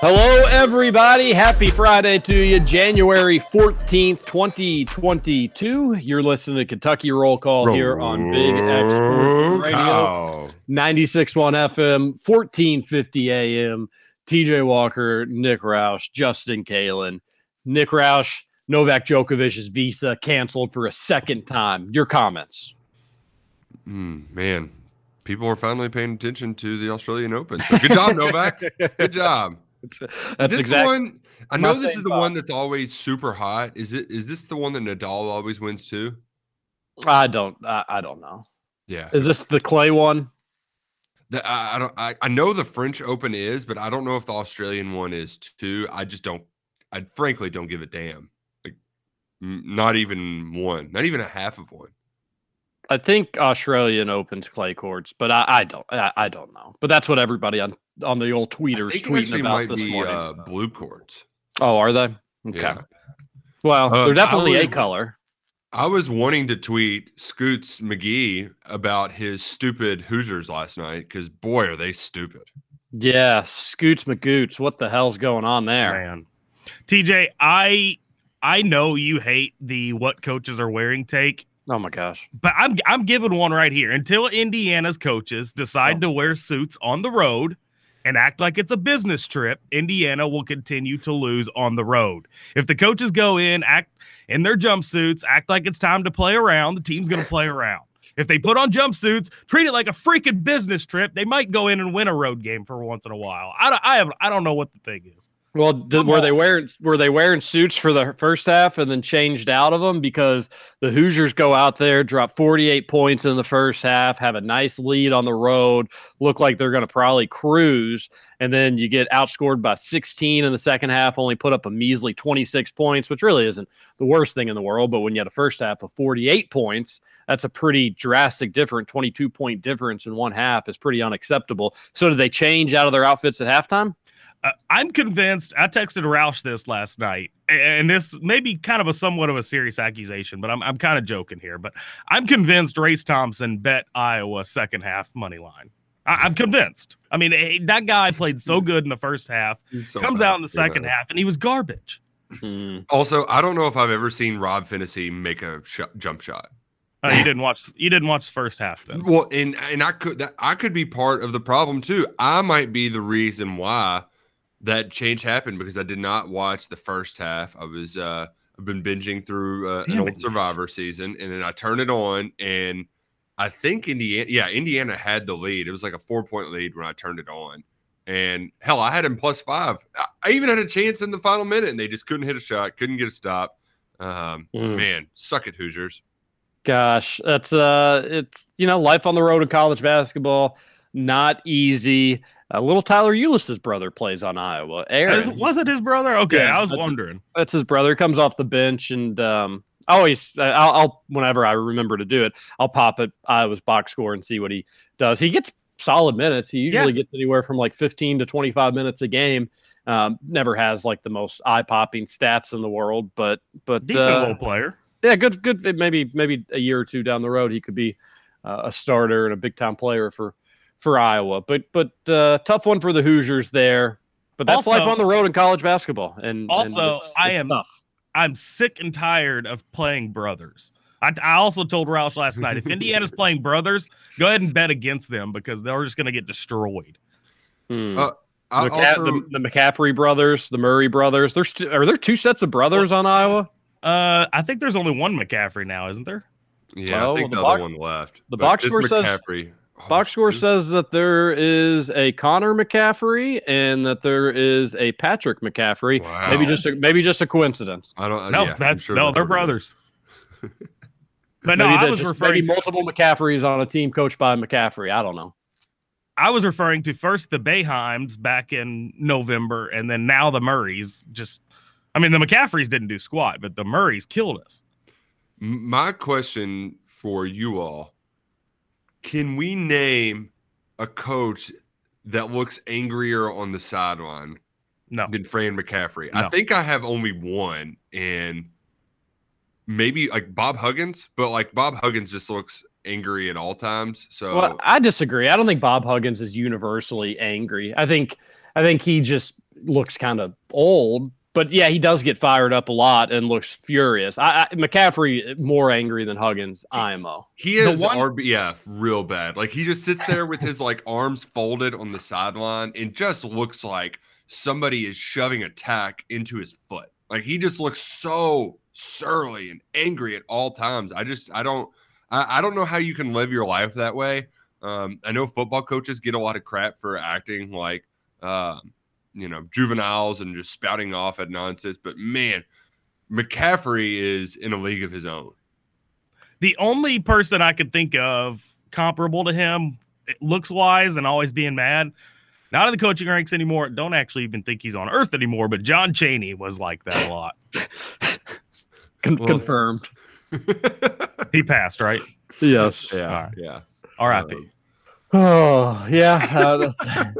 Hello, everybody. Happy Friday to you. January 14th, 2022. You're listening to Kentucky Roll Call here on Big X Sports Radio. Cow. 96.1 FM, 1450 AM. TJ Walker, Nick Roush, Justin Kalen. Nick Roush, Novak Djokovic's visa canceled for a second time. Your comments. Mm, man, people are finally paying attention to the Australian Open. So good job, Novak. Good job. That's is this the exactly one? I know this is the one that's always super hot. Is it? Is this the one that Nadal always wins too? I don't I, I don't know. Yeah. Is this the clay one? The, I, I don't. I, I know the French Open is, but I don't know if the Australian one is too. I just don't. I frankly don't give a damn. Like, not even one. Not even a half of one. I think Australian opens clay courts, but I, I don't I, I don't know. But that's what everybody on on the old tweeters tweeting about might this be morning. uh, blue courts. oh, are they? Okay. Yeah. Well, Uh, they're I definitely a color. I was wanting to tweet Scoots McGee about his stupid Hoosiers last night because boy are they stupid. Yeah, Scoots McGoots. What the hell's going on there? Man. TJ, I I know you hate the what coaches are wearing take, Oh my gosh. but I'm I'm giving one right here. Until Indiana's coaches decide to wear suits on the road and act like it's a business trip, Indiana will continue to lose on the road. If the coaches go in, act in their jumpsuits, act like it's time to play around, the team's going to play around. If they put on jumpsuits, treat it like a freaking business trip, they might go in and win a road game for once in a while. I I have, I don't know what the thing is. Well, did, were they wearing were they wearing suits for the first half and then changed out of them because the Hoosiers go out there, drop 48 points in the first half, have a nice lead on the road, look like they're going to probably cruise, and then you get outscored by 16 in the second half, only put up a measly 26 points, which really isn't the worst thing in the world, but when you had a first half of 48 points, that's a pretty drastic difference, 22 point difference in one half is pretty unacceptable. So did they change out of their outfits at halftime? Uh, I'm convinced. I texted Roush this last night, and this may be kind of a somewhat of a serious accusation, but I'm, I'm kind of joking here. But I'm convinced Race Thompson bet Iowa second half money line. I, I'm convinced. I mean, eh, that guy played so good in the first half, so comes bad, out in the you know. second half, and he was garbage. Hmm. Also, I don't know if I've ever seen Rob Phinisee make a sh- jump shot. Uh, you didn't watch. You didn't watch the first half then. Well, and and I could that I could be part of the problem too. I might be the reason why that change happened because I did not watch the first half. I was uh I've been binging through uh, an old it. Survivor season, and then I turned it on, and I think Indiana, yeah, Indiana had the lead. It was like a four point lead when I turned it on, and hell, I had him plus five. I, even had a chance in the final minute, and they just couldn't hit a shot, couldn't get a stop. Um, Mm. Man, suck it, Hoosiers. Gosh, that's uh, it's you know, life on the road in college basketball, not easy. Uh, little Tyler Ulis's brother plays on Iowa. Ahron, Was it his brother? Okay, Yeah, I was that's wondering. that's his brother. Comes off the bench, and um, I always, I'll, I'll, whenever I remember to do it, I'll pop it Iowa's box score and see what he does. He gets solid minutes. He usually gets anywhere from like 15 to 25 minutes a game. Um, never has like the most eye popping stats in the world, but but Decent uh, little player. yeah, good, good. Maybe maybe a year or two down the road, he could be uh, a starter and a big time player for for Iowa. But but uh, tough one for the Hoosiers there. But that's Also- life on the road in college basketball. And and Also, it's- I it's am- tough. I'm sick and tired of playing brothers. I, I also told Roush last night if Indiana's playing brothers, go ahead and bet against them because they're just going to get destroyed. Hmm. Uh, I the, also, the, the McCaffery brothers, the Murray brothers. There's two, are there two sets of brothers on Iowa? Uh, I think there's only one McCaffery now, isn't there? yeah, Oh, I think the the, box- other one left. the But box score says- McCaffery- oh, Box oh, score says that there is a Connor McCaffery and that there is a Patrick McCaffery. Maybe just a, maybe just a coincidence. I don't. Uh, no, yeah, that's sure no, that's they're what it is. brothers. but no, maybe I was just- referring. maybe To, multiple McCafferys on a team coached by McCaffery. I don't know. I was referring to first the Boeheims back in November, and then now the Murrays. Just, I mean, the McCafferys didn't do squat, but the Murrays killed us. My question for you all: Can we name a coach that looks angrier on the sideline No, than Fran McCaffery? I think I have only one, and maybe like Bob Huggins, but like Bob Huggins just looks angry at all times. So Well, I disagree. I don't think Bob Huggins is universally angry. I think I think he just looks kind of old. But yeah, he does get fired up a lot and looks furious. I, I McCaffery more angry than Huggins. IMO. He is one- RBF real bad. Like he just sits there with his like arms folded on the sideline and just looks like somebody is shoving a tack into his foot. Like he just looks so surly and angry at all times. I just I don't I, I don't know how you can live your life that way. Um, I know football coaches get a lot of crap for acting like um, you know juveniles and just spouting off at nonsense, but man, McCaffery is in a league of his own. the only person I could think of comparable to him, looks wise and always being mad, not in the coaching ranks anymore. Don't actually even think he's on Earth anymore. But John Chaney was like that a lot. Con- Well- confirmed. He passed, right? Yes. Yeah, Alright. yeah. R.I.P. Um, Oh yeah. Uh, okay,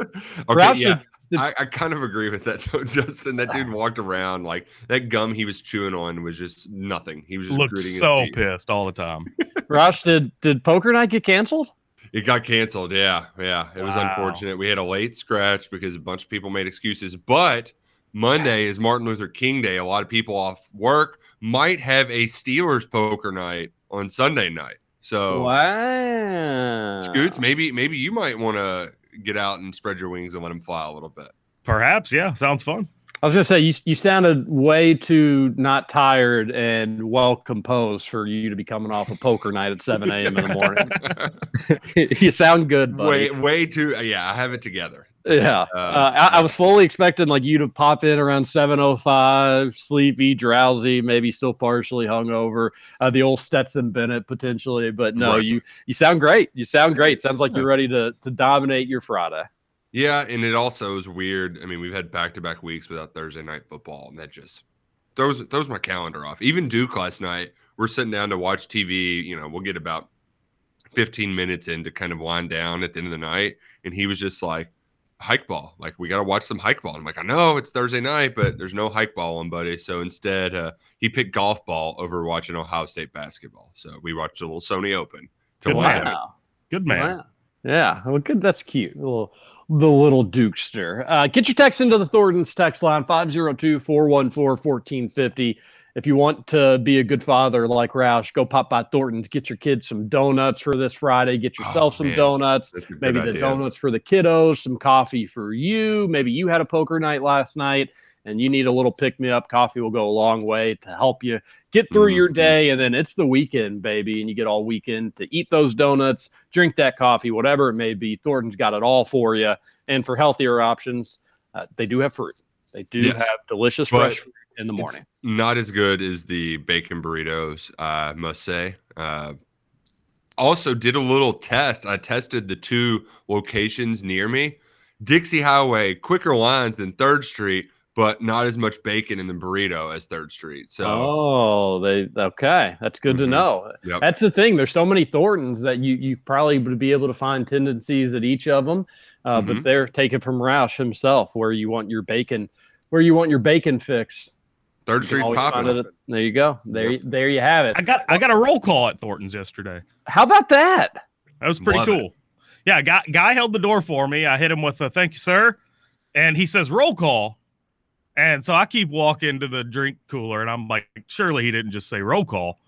Roush yeah. Did- did- I, I kind of agree with that though, Justin. That dude walked around like that gum he was chewing on was just nothing. He was just Looked gritting his so pissed all the time. Roush, did did poker night get canceled? It got canceled. Yeah, yeah. It was Wow. unfortunate. We had a late scratch because a bunch of people made excuses. But Monday is Martin Luther King Day. A lot of people off work might have a Steelers poker night on Sunday night. So Wow. Scoots, maybe maybe you might want to get out and spread your wings and let them fly a little bit. Perhaps, yeah, sounds fun. I was gonna say you you sounded way too not tired and well composed for you to be coming off a poker night at 7 a.m. in the morning. you sound good, buddy. way way too yeah, I have it together. Yeah, Uh, uh, I, I was fully expecting like you to pop in around seven oh five, sleepy, drowsy, maybe still partially hungover. Uh, the old Stetson Bennett potentially, but no, Right. you you sound great. You sound great. Sounds like you're ready to to dominate your Friday. Yeah, and it also is weird. I mean, we've had back to back weeks without Thursday night football, and that just throws throws my calendar off. Even Duke last night, we're sitting down to watch TV. You know, we'll get about 15 minutes in to kind of wind down at the end of the night, and he was just like, "Hike ball, like we got to watch some hike ball." I'm like, "I know it's Thursday night, but there's no hike ball on, buddy." So instead, uh, he picked golf ball over watching Ohio State basketball. So we watched a little Sony Open. To Good wind man. down. Good man. Wow. Yeah, well, good. That's cute. The little, the little Dukester. Uh, get your text into the Thornton's text line 502 414 1450. If you want to be a good father like Roush, go pop by Thornton's, get your kids some donuts for this Friday, get yourself Oh, some man. donuts, That's a good maybe the idea. donuts for the kiddos, some coffee for you. Maybe you had a poker night last night and you need a little pick me up. Coffee will go a long way to help you get through your Mhm. day. And then it's the weekend, baby. And you get all weekend to eat those donuts, drink that coffee, whatever it may be. Thornton's got it all for you. And for healthier options, uh, they do have fruit. They do Yes. have delicious But fresh fruit in the it's morning. not as good as the bacon burritos, I must say. Uh, also, did a little test. I tested the two locations near me Dixie Highway, quicker lines than Third Street, but not as much bacon in the burrito as Third Street. So, oh, they okay. That's good to Mhm. know. yep. That's the thing. There's so many Thorntons that you you probably would be able to find tendencies at each of them, uh, but Mhm. they're taken from Roush himself, where you want your bacon, where you want your bacon fix. Third You can Street's always popping. it there you go. There, you- there you have it. I got I got a roll call at Thornton's yesterday. How about that? That was pretty Love it. cool. Yeah, guy guy held the door for me. I hit him with a thank you, sir. And he says roll call. And so I keep walking to the drink cooler and I'm like, surely he didn't just say roll call.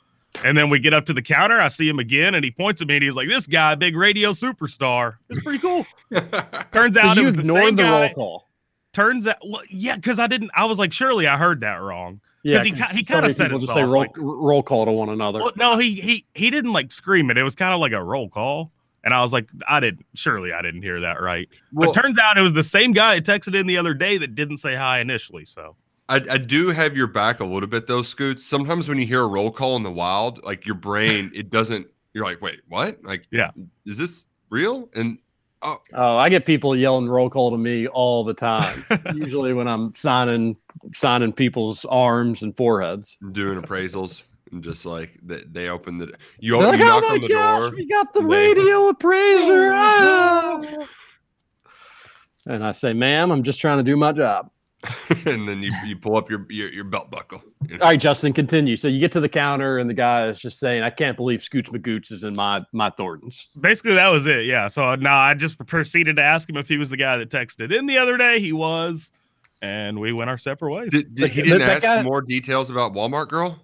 And then we get up to the counter. I see him again and he points at me and he's like, This guy, big radio superstar. It's pretty cool. Turns So out it was the same the roll call. Turns out, well, yeah, because I didn't. I was like, surely I heard that wrong. Yeah, he he kinda many said people it just say roll, like- roll call to one another. Well, no, he he he didn't like scream it. It was kind of like a roll call. And I was like, I didn't. Surely I didn't hear that right. Well- but turns out it was the same guy I texted in the other day that didn't say hi initially. So I, I do have your back a little bit though, Scoots. Sometimes when you hear a roll call in the wild, like your brain, it doesn't. You're like, wait, what? Like, Yeah. is this real? And oh, Oh, I get people yelling roll call to me all the time. Usually when I'm signing signing people's arms and foreheads. doing appraisals and just like they, they open the you, open, like, you oh knock my on the gosh, door we got the They- radio appraiser. ah." And I say, ma'am, I'm just trying to do my job. and then you, you pull up your, your your belt buckle. You know? All right, Justin, continue. So you get to the counter, and the guy is just saying, "I can't believe Scooch Magoots is in my my Thorntons." basically that was it. Yeah. So uh, no, I just proceeded to ask him if he was the guy that texted in the other day. He was, and we went our separate ways. Did, did, he didn't ask guy- more details about Walmart girl?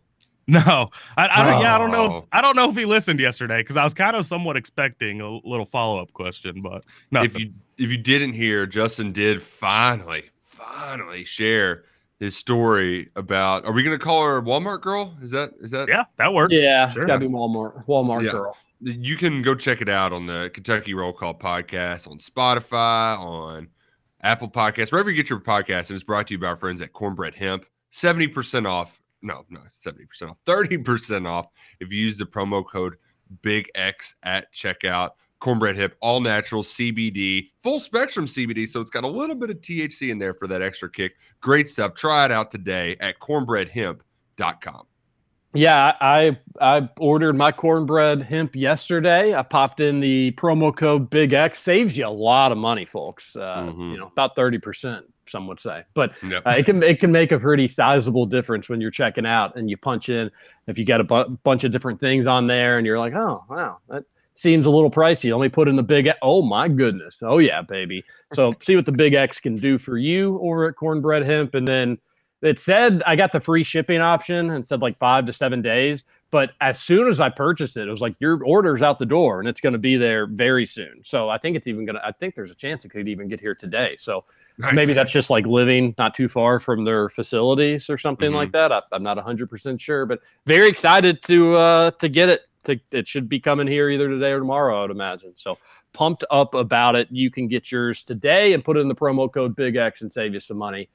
No, I, I don't. Yeah, I don't know. If, Oh. I don't know if he listened yesterday because I was kind of somewhat expecting a little follow up question, but no. If you if you didn't hear, Justin did finally finally share his story about. Are we going to call her Walmart girl? Is that is that? yeah, that works. Yeah, sure. it's got to be Walmart. Walmart Yeah. girl. you can go check it out on the Kentucky Roll Call podcast on Spotify, on Apple Podcasts, wherever you get your podcast. And it's brought to you by our friends at Cornbread Hemp. 70% off. No, no, 70% off. 30% off if you use the promo code Big X at checkout. Cornbread Hemp, all natural CBD, full spectrum CBD. So it's got a little bit of THC in there for that extra kick. Great stuff. Try it out today at cornbreadhemp.com. Yeah, I I ordered my cornbread hemp yesterday. I popped in the promo code Big X. Saves you a lot of money, folks. Uh, Mhm. You know, about thirty percent, some would say. But Yep. uh, it can it can make a pretty sizable difference when you're checking out and you punch in if you got a bu- bunch of different things on there and you're like, oh wow, that seems a little pricey. Let me put in the big. Oh my goodness. Oh yeah, baby. So see what the Big X can do for you over at Cornbread Hemp, and then it said I got the free shipping option and said like five to seven days. But as soon as I purchased it, it was like your order's out the door and it's going to be there very soon. So I think it's even going to. I think there's a chance it could even get here today. So maybe that's just like living not too far from their facilities or something like that. I, I'm not 100 percent sure, but very excited to uh, to get it. To, it should be coming here either today or tomorrow, I would imagine. So pumped up about it. You can get yours today and put in the promo code Big X and save you some money.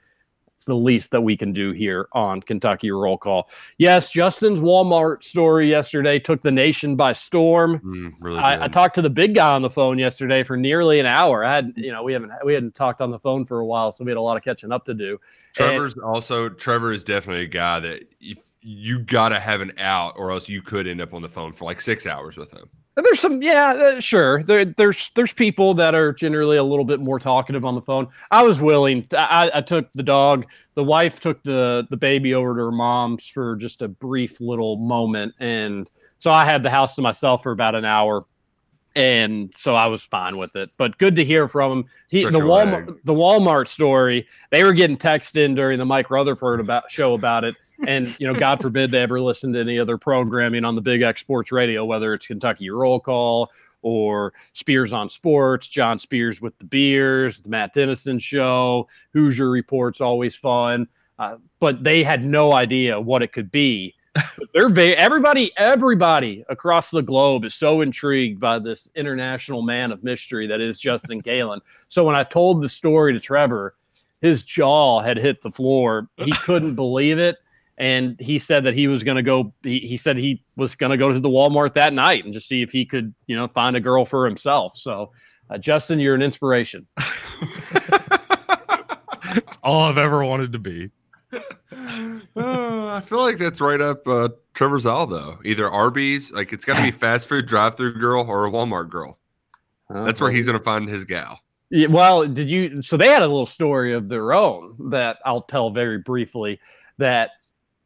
It's the least that we can do here on Kentucky Roll Call. Yes, Justin's Walmart story yesterday took the nation by storm. Mm, really I, I talked to the big guy on the phone yesterday for nearly an hour. I had, you know, we haven't we hadn't talked on the phone for a while, so we had a lot of catching up to do. And- Trevor's also Trevor is definitely a guy that if you got to have an out, or else you could end up on the phone for like six hours with him. There's some, yeah, uh, sure. There, there's there's people that are generally a little bit more talkative on the phone. I was willing. I, I took the dog. The wife took the the baby over to her mom's for just a brief little moment, and so I had the house to myself for about an hour, and so I was fine with it. But good to hear from him. He, the Walmart the Walmart story. They were getting text in during the Mike Rutherford about show about it. And you know, God forbid they ever listen to any other programming on the Big X Sports Radio, whether it's Kentucky Roll Call or Spears on Sports, John Spears with the Beers, the Matt Dennison Show, Hoosier Reports, always fun. Uh, but they had no idea what it could be. But they're very everybody, everybody across the globe is so intrigued by this international man of mystery that is Justin Galen. So when I told the story to Trevor, his jaw had hit the floor. He couldn't believe it. And he said that he was going to go. He, he said he was going to go to the Walmart that night and just see if he could, you know, find a girl for himself. So, uh, Justin, you're an inspiration. It's all I've ever wanted to be. Uh, I feel like that's right up uh, Trevor's all though. Either Arby's, like it's got to be fast food drive-through girl, or a Walmart girl. That's where he's gonna find his gal. Yeah, well, did you? So they had a little story of their own that I'll tell very briefly. That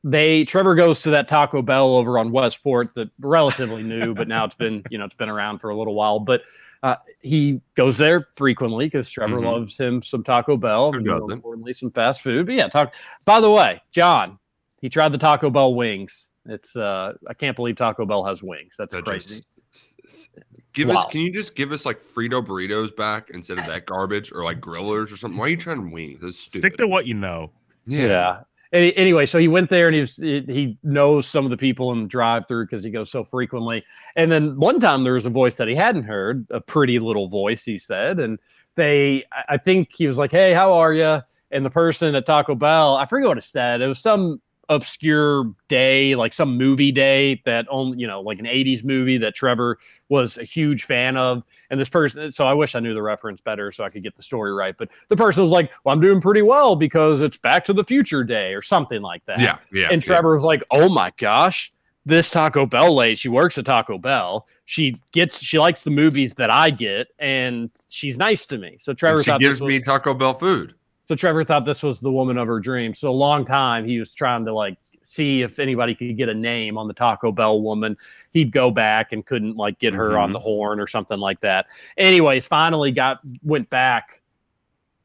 they Trevor goes to that Taco Bell over on Westport that relatively new, but now it's been you know it's been around for a little while. But uh, he goes there frequently because Trevor Mhm. loves him some Taco Bell, and more importantly, some fast food. But yeah, talk. By the way, John, he tried the Taco Bell wings. It's uh, I can't believe Taco Bell has wings. That's That crazy. just- give Wow. us. Can you just give us like Frito burritos back instead of that garbage, or like grillers or something? Why are you trying wings? That's stupid. Stick to what you know. Yeah. Any, anyway, so he went there and he was he knows some of the people in the drive-through because he goes so frequently. And then one time there was a voice that he hadn't heard, a pretty little voice, he said, and they I think he was like, "Hey, how are you?" And the person at Taco Bell, I forget what it said. It was some obscure day, like some movie day that only you know, like an '80s movie that Trevor was a huge fan of. And this person, so I wish I knew the reference better so I could get the story right. But the person was like, "Well, I'm doing pretty well because it's Back to the Future Day or something like that." Yeah, yeah. And yeah. Trevor was like, "Oh my gosh." This Taco Bell lady, she works at Taco Bell. She gets, she likes the movies that I get, and she's nice to me. So Trevor she gives was, me Taco Bell food. So Trevor thought this was the woman of her dreams. So a long time he was trying to like see if anybody could get a name on the Taco Bell woman. He'd go back and couldn't like get her on Mhm. the horn or something like that. Anyways, finally got went back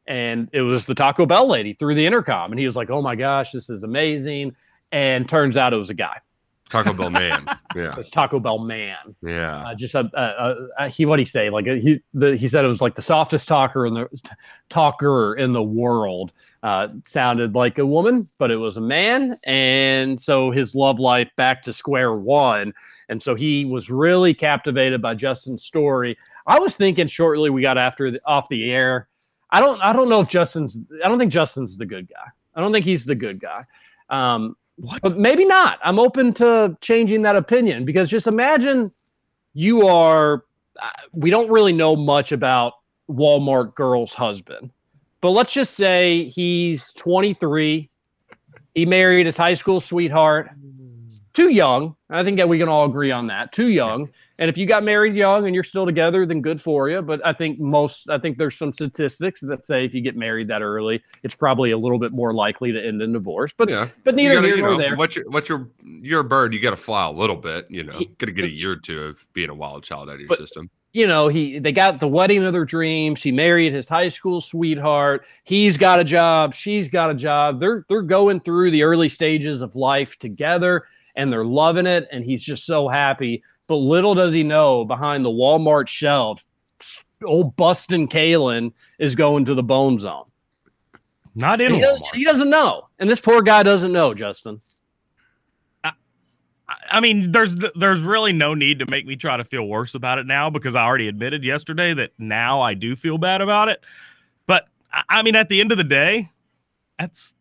and it was the Taco Bell lady through the intercom. And he was like, Oh my gosh, this is amazing. And turns out it was a guy. Taco Bell man. Yeah, It's Taco Bell man. yeah. Uh, just a, a, a, he what he say? Like uh, he the, he said it was like the softest talker in the talker in the world. Uh, sounded like a woman but it was a man. And so his love life back to square one. And so he was really captivated by Justin's story. I was thinking shortly we got after the, off the air. I don't I don't know if Justin's I don't think Justin's the good guy. I don't think he's the good guy. Um What? but maybe not. I'm open to changing that opinion because just imagine you are. uh, We don't really know much about Walmart girl's husband, but let's just say he's 23. He married his high school sweetheart. Too young. I think that we can all agree on that. Too young. And if you got married young and you're still together, then good for you. But I think most, I think there's some statistics that say if you get married that early, it's probably a little bit more likely to end in divorce. But yeah. but neither gotta, here you nor know, there. What's your, what's your, you're a bird. You got to fly a little bit. You know, got to get a year or two of being a wild child out of your But- system. you know, he they got the wedding of their dreams. He married his high school sweetheart. He's got a job. She's got a job. They're they're going through the early stages of life together, and they're loving it. And he's just so happy. But little does he know, behind the Walmart shelf, old Bustin' Kalen is going to the bone zone. Not in he, doesn't, Walmart. he doesn't know, and this poor guy doesn't know. Justin, I- I mean, there's there's really no need to make me try to feel worse about it now because I already admitted yesterday that now I do feel bad about it. But I mean, at the end of the day, that's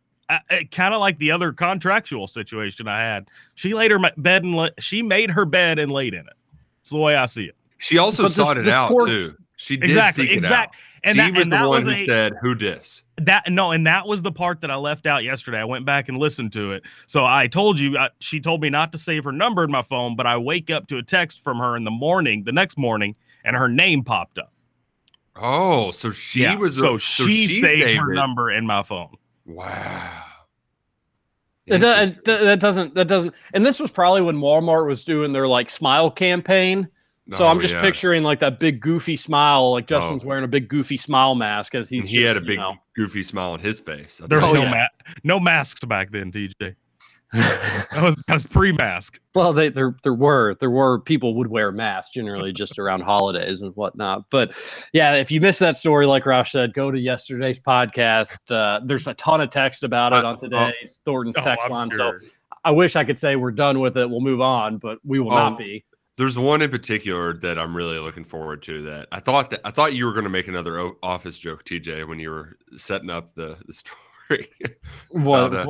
kind of like the other contractual situation I had. She laid her bed and la- she made her bed and laid in it. It's the way I see it. She also But this- sought it this out poor- too. She did Exactly, seek it out. And she that, was and the that one was who a- said, "Who dis?" that no, and that was the part that I left out yesterday. I went back and listened to it. So I told you, I, she told me not to save her number in my phone, but I wake up to a text from her in the morning, the next morning, and her name popped up. Oh, so she Yeah, was. so, she, saved, her it. number in my phone. Wow. It, does, Interesting. that, that doesn't that doesn't. And this was probably when Walmart was doing their like smile campaign. So Oh, I'm just yeah. picturing like that big goofy smile, like Justin's Oh. wearing a big goofy smile mask as he's And he had a big you know, goofy smile on his face. There was Oh, no yeah. ma- no masks back then, TJ. that was that was pre-mask. well, they there there were there were people would wear masks generally just around holidays and whatnot. But yeah, if you missed that story, like Roush said, go to yesterday's podcast. Uh, there's a ton of text about it on today's Thornton's Oh, text I'm line. sure. So I wish I could say we're done with it. We'll move on, but we will Oh. not be. There's one in particular that I'm really looking forward to. That I thought that I thought you were going to make another o- office joke, TJ, when you were setting up the the story. What, uh,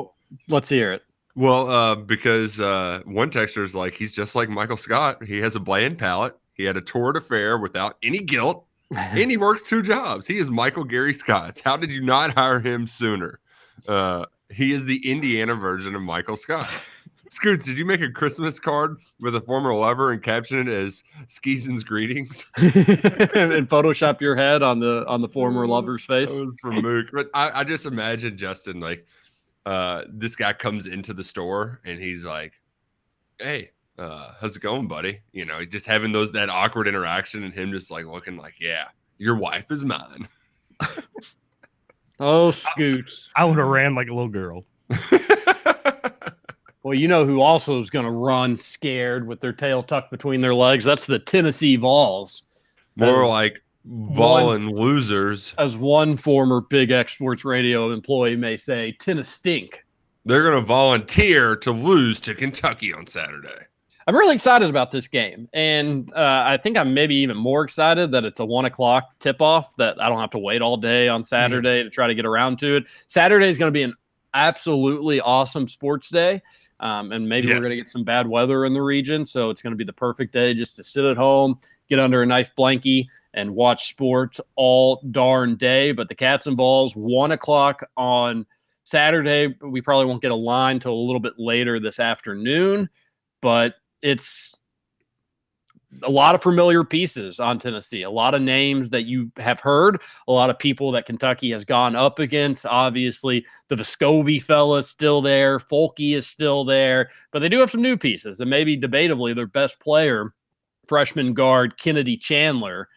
let's hear it. Well, uh, because uh, one texter is like, he's just like Michael Scott. He has a bland palate. He had a torrid affair without any guilt, and he works two jobs. He is Michael Gary Scotts. How did you not hire him sooner? Uh, he is the Indiana version of Michael Scotts. Scoots, did you make a Christmas card with a former lover and caption it as Skeezen's greetings? and Photoshop your head on the on the former lover's face. That was from Mook. But I, I just imagine Justin like uh, this guy comes into the store and he's like, "Hey, uh, how's it going, buddy?" You know, just having those that awkward interaction and him just like looking like, "Yeah, your wife is mine." Oh, Scoots. I would have ran like a little girl. Well, you know who also is going to run scared with their tail tucked between their legs? That's the Tennessee Vols. More As- like balling losers. As one former Big X Sports Radio employee may say, Tennessee stink. They're going to volunteer to lose to Kentucky on Saturday. I'm really excited about this game. And uh, I think I'm maybe even more excited that it's a one o'clock tip off, that I don't have to wait all day on Saturday to try to get around to it. Saturday is going to be an absolutely awesome sports day. Um, and maybe Yes. we're going to get some bad weather in the region. So it's going to be the perfect day just to sit at home, get under a nice blankie, and watch sports all darn day. But the Cats and Vols, one o'clock on Saturday. We probably won't get a line till a little bit later this afternoon, but it's a lot of familiar pieces on Tennessee, a lot of names that you have heard, a lot of people that Kentucky has gone up against. Obviously, the Vescovi fella is still there, Folky is still there, but they do have some new pieces, and maybe debatably their best player, freshman guard Kennedy Chandler,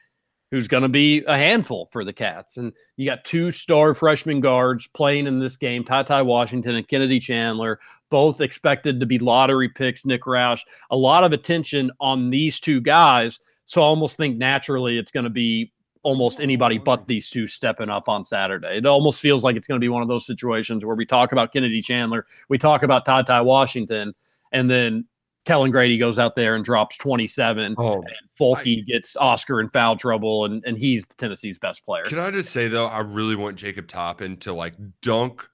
who's going to be a handful for the Cats. And you got two star freshman guards playing in this game, Ty Ty Washington and Kennedy Chandler, both expected to be lottery picks. Nick Roush, a lot of attention on these two guys. So I almost think naturally it's going to be almost anybody but these two stepping up on Saturday. It almost feels like it's going to be one of those situations where we talk about Kennedy Chandler, we talk about Ty Ty Washington, and then Kellan Grady goes out there and drops 27 Oh, and Folky gets Oscar in foul trouble, and, and he's Tennessee's best player. Can I just say though, I really want Jacob Toppin to like dunk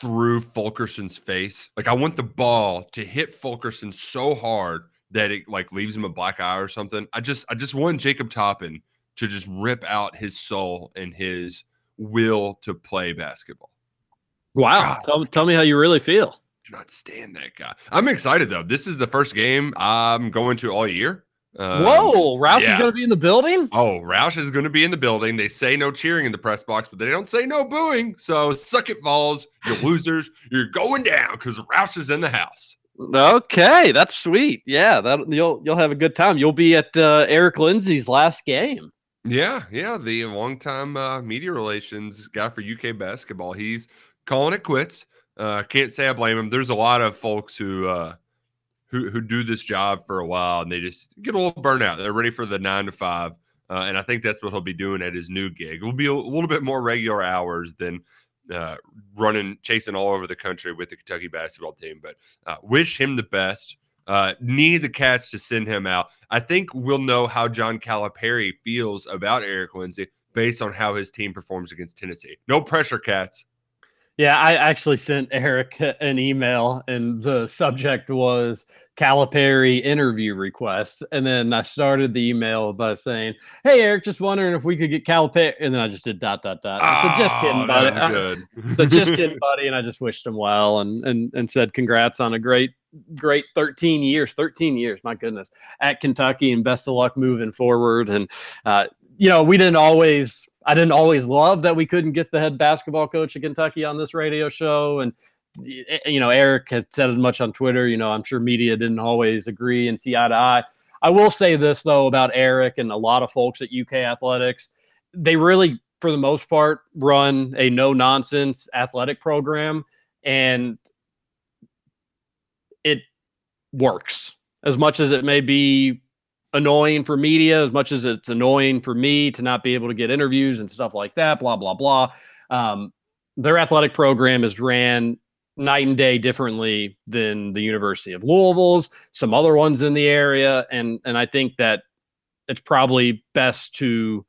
through Fulkerson's face. Like I want the ball to hit Fulkerson so hard that it like leaves him a black eye or something. I just I just want Jacob Toppin to just rip out his soul and his will to play basketball. Wow. Tell, tell me how you really feel. Do not stand that guy. I'm excited though. This is the first game I'm going to all year. Um, Whoa, Roush is going to be in the building? Oh, Roush is going to be in the building. They say no cheering in the press box, but they don't say no booing. So suck it, Vols. You losers. You're going down because Roush is in the house. Okay, that's sweet. Yeah, that you'll you'll have a good time. You'll be at uh, Eric Lindsey's last game. Yeah, yeah. The longtime uh, media relations guy for UK basketball. He's calling it quits. Uh, can't say I blame him. There's a lot of folks who uh, who who do this job for a while and they just get a little burnout. They're ready for the nine to five, uh, and I think that's what he'll be doing at his new gig. It'll be a little bit more regular hours than uh, running, chasing all over the country with the Kentucky basketball team. But uh, wish him the best. Uh, need the Cats to send him out. I think we'll know how John Calipari feels about Eric Lindsey based on how his team performs against Tennessee. No pressure, Cats. Yeah, I actually sent Eric an email, and the subject was Calipari interview request. And then I started the email by saying, "Hey, Eric, just wondering if we could get Calipari." And then I just did dot dot dot. I said, "Just kidding, Oh, buddy." good. the just kidding, buddy. And I just wished him well and and and said congrats on a great great 13 years 13 years my goodness at kentucky and best of luck moving forward and uh you know we didn't always i didn't always love that we couldn't get the head basketball coach of kentucky on this radio show. And eh, eh, you know eric had said as much on twitter you know i'm sure media didn't always agree and see eye to eye. I will say this though about eric and a lot of folks at uk athletics. They really for the most part run a no nonsense athletic program and it works. As much as it may be annoying for media as much as it's annoying for me to not be able to get interviews and stuff like that blah blah blah. Um, their athletic program is ran night and day differently than the university of louisville's some other ones in the area and and i think that it's probably best to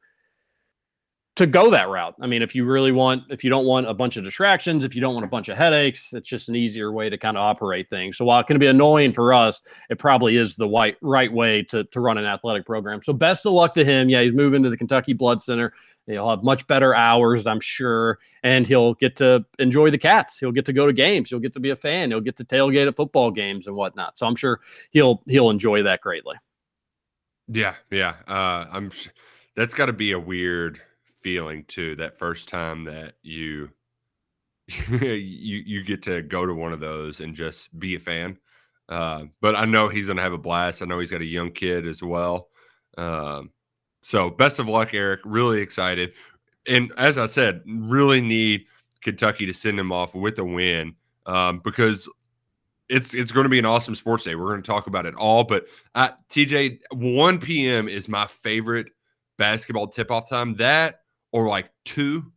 to go that route. I mean, if you really want, if you don't want a bunch of distractions, if you don't want a bunch of headaches, it's just an easier way to kind of operate things. So while it can be annoying for us, it probably is the right right way to to run an athletic program. So best of luck to him. Yeah, he's moving to the Kentucky Blood Center. He'll have much better hours, I'm sure, and he'll get to enjoy the Cats. He'll get to go to games. He'll get to be a fan. He'll get to tailgate at football games and whatnot. So I'm sure he'll he'll enjoy that greatly. Yeah, yeah. Uh, I'm. That's got to be a weird feeling too. That first time that you you you get to go to one of those and just be a fan. Uh, but I know he's gonna have a blast. I know he's got a young kid as well. Um, so best of luck, Eric. Really excited. And as I said, really need Kentucky to send him off with a win um, because it's it's going to be an awesome sports day. We're going to talk about it all. But uh, TJ, 1 p.m. is my favorite basketball tip off time. That or like two.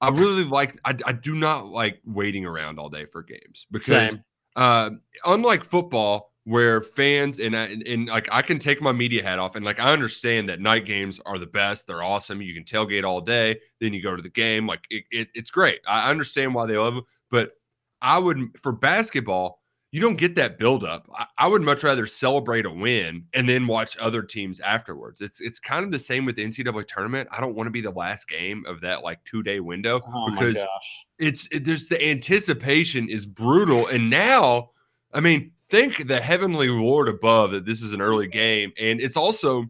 I really like. I, I do not like waiting around all day for games because uh, unlike football, where fans and, and and like I can take my media hat off and like I understand that night games are the best. They're awesome. You can tailgate all day. Then you go to the game. Like it, it, it's great. I understand why they love it, but I would for basketball you don't get that buildup. I, I would much rather celebrate a win and then watch other teams afterwards. It's it's kind of the same with the NCAA tournament. I don't want to be the last game of that like two day window Oh because it's it, there's the anticipation is brutal. And now, I mean, thank the heavenly Lord above that this is an early game, and it's also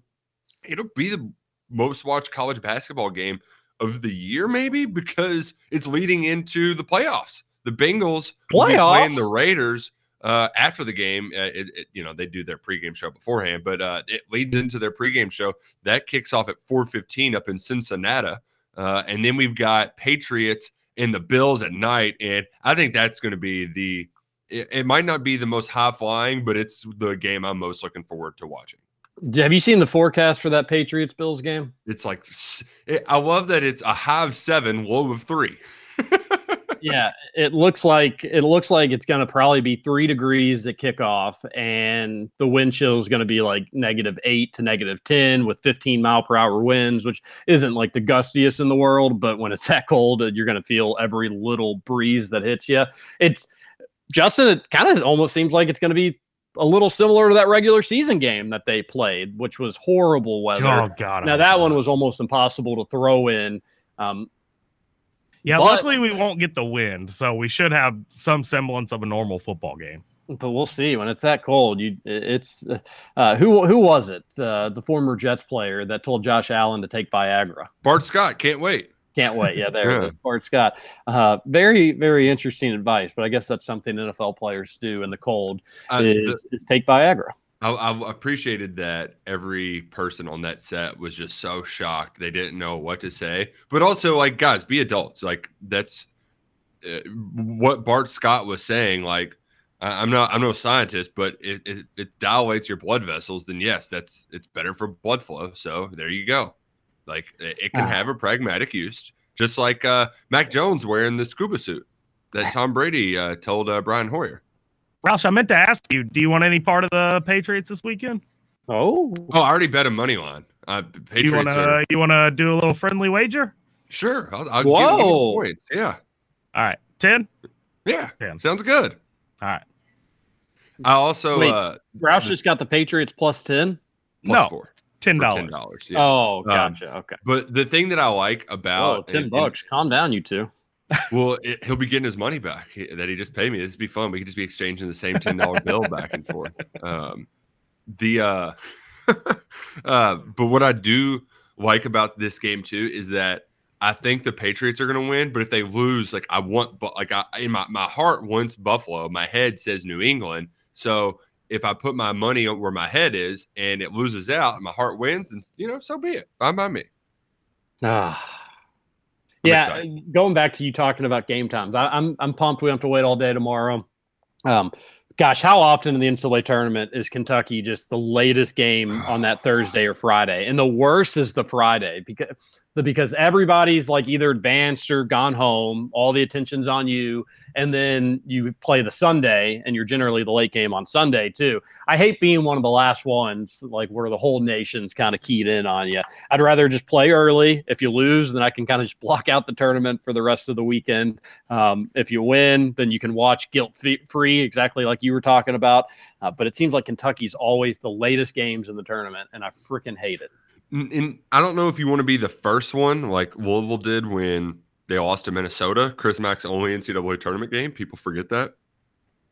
it'll be the most watched college basketball game of the year, maybe because it's leading into the playoffs. The Bengals will be playing the Raiders uh, after the game. Uh, it, it- you know they do their pregame show beforehand, but uh, it leads into their pregame show that kicks off at 4:15 up in Cincinnati, uh, and then we've got Patriots and the Bills at night, and I think that's going to be the. It, it might not be the most high flying, but it's the game I'm most looking forward to watching. Have you seen the forecast for that Patriots Bills game? It's like I love that it's a high of seven, low of three. Yeah, it looks like it looks like it's going to probably be three degrees at kickoff, and the wind chill is going to be like negative eight to negative ten with 15 mile per hour winds, which isn't like the gustiest in the world, but when it's that cold, uh, you're going to feel every little breeze that hits you. It's Justin. It kind of almost seems like it's going to be a little similar to that regular season game that they played, which was horrible weather. Oh God! now that one was almost impossible to throw in. Um, Yeah, but- luckily we won't get the wind, so we should have some semblance of a normal football game. but we'll see when it's that cold. You, it's uh, who who was it? Uh, the former Jets player that told Josh Allen to take Viagra. Bart Scott can't wait. Can't wait. Yeah, there, Yeah. Bart Scott. Uh, very very interesting advice, but I guess that's something NFL players do in the cold Uh, the- is, is take Viagra. I, I appreciated that every person on that set was just so shocked they didn't know what to say. But also, like, guys, be adults. Like, that's uh, what Bart Scott was saying. Like, I, I'm not, I'm no scientist, but it, it, it dilates your blood vessels. Then yes, that's it's better for blood flow. So there you go. Like, it, it can Ah. have a pragmatic use, just like uh, Mac Jones wearing the scuba suit that Tom Brady uh, told uh, Brian Hoyer. Roush, I meant to ask you, do you want any part of the Patriots this weekend? Oh, Oh, I already bet a money line. Uh, the You Patriots want are. you want to do a little friendly wager? Sure. I'll, I'll give you Whoa. points. Yeah. All right, ten. Yeah. Damn. Sounds good. All right, I also Wait. uh Roush just got the Patriots plus ten. plus No. four. ten dollars. Ten dollars. Yeah. Oh, gotcha. okay. But the thing that I like about ten and- and- bucks. Calm down, you two. Well, it, he'll be getting his money back that he just paid me. This would be fun. We could just be exchanging the same ten dollar bill back and forth. Um, the uh, uh, but what I do like about this game too is that I think the Patriots are going to win. But if they lose, like I want, but like I in my my heart wants Buffalo. My head says New England. So if I put my money where my head is and it loses out, and my heart wins, and you know, so be it. Fine by me. Ah. Yeah, excited. going back to you talking about game times, I, I'm I'm pumped. We don't have to wait all day tomorrow. Um, gosh, how often in the NCAA tournament is Kentucky just the latest game on that Thursday or Friday? And the worst is the Friday because because everybody's like either advanced or gone home. All the attention's on you, and then you play the Sunday, and you're generally the late game on Sunday too. I hate being one of the last ones, like where the whole nation's kind of keyed in on you. I'd rather just play early. If you lose, then I can kind of just block out the tournament for the rest of the weekend. Um, if you win, then you can watch guilt free, exactly like you were talking about. Uh, but it seems like Kentucky's always the latest games in the tournament, and I freaking hate it. And, I don't know if you want to be the first one like Louisville did when they lost to Minnesota. Chris Mack's only NCAA tournament game. People forget that.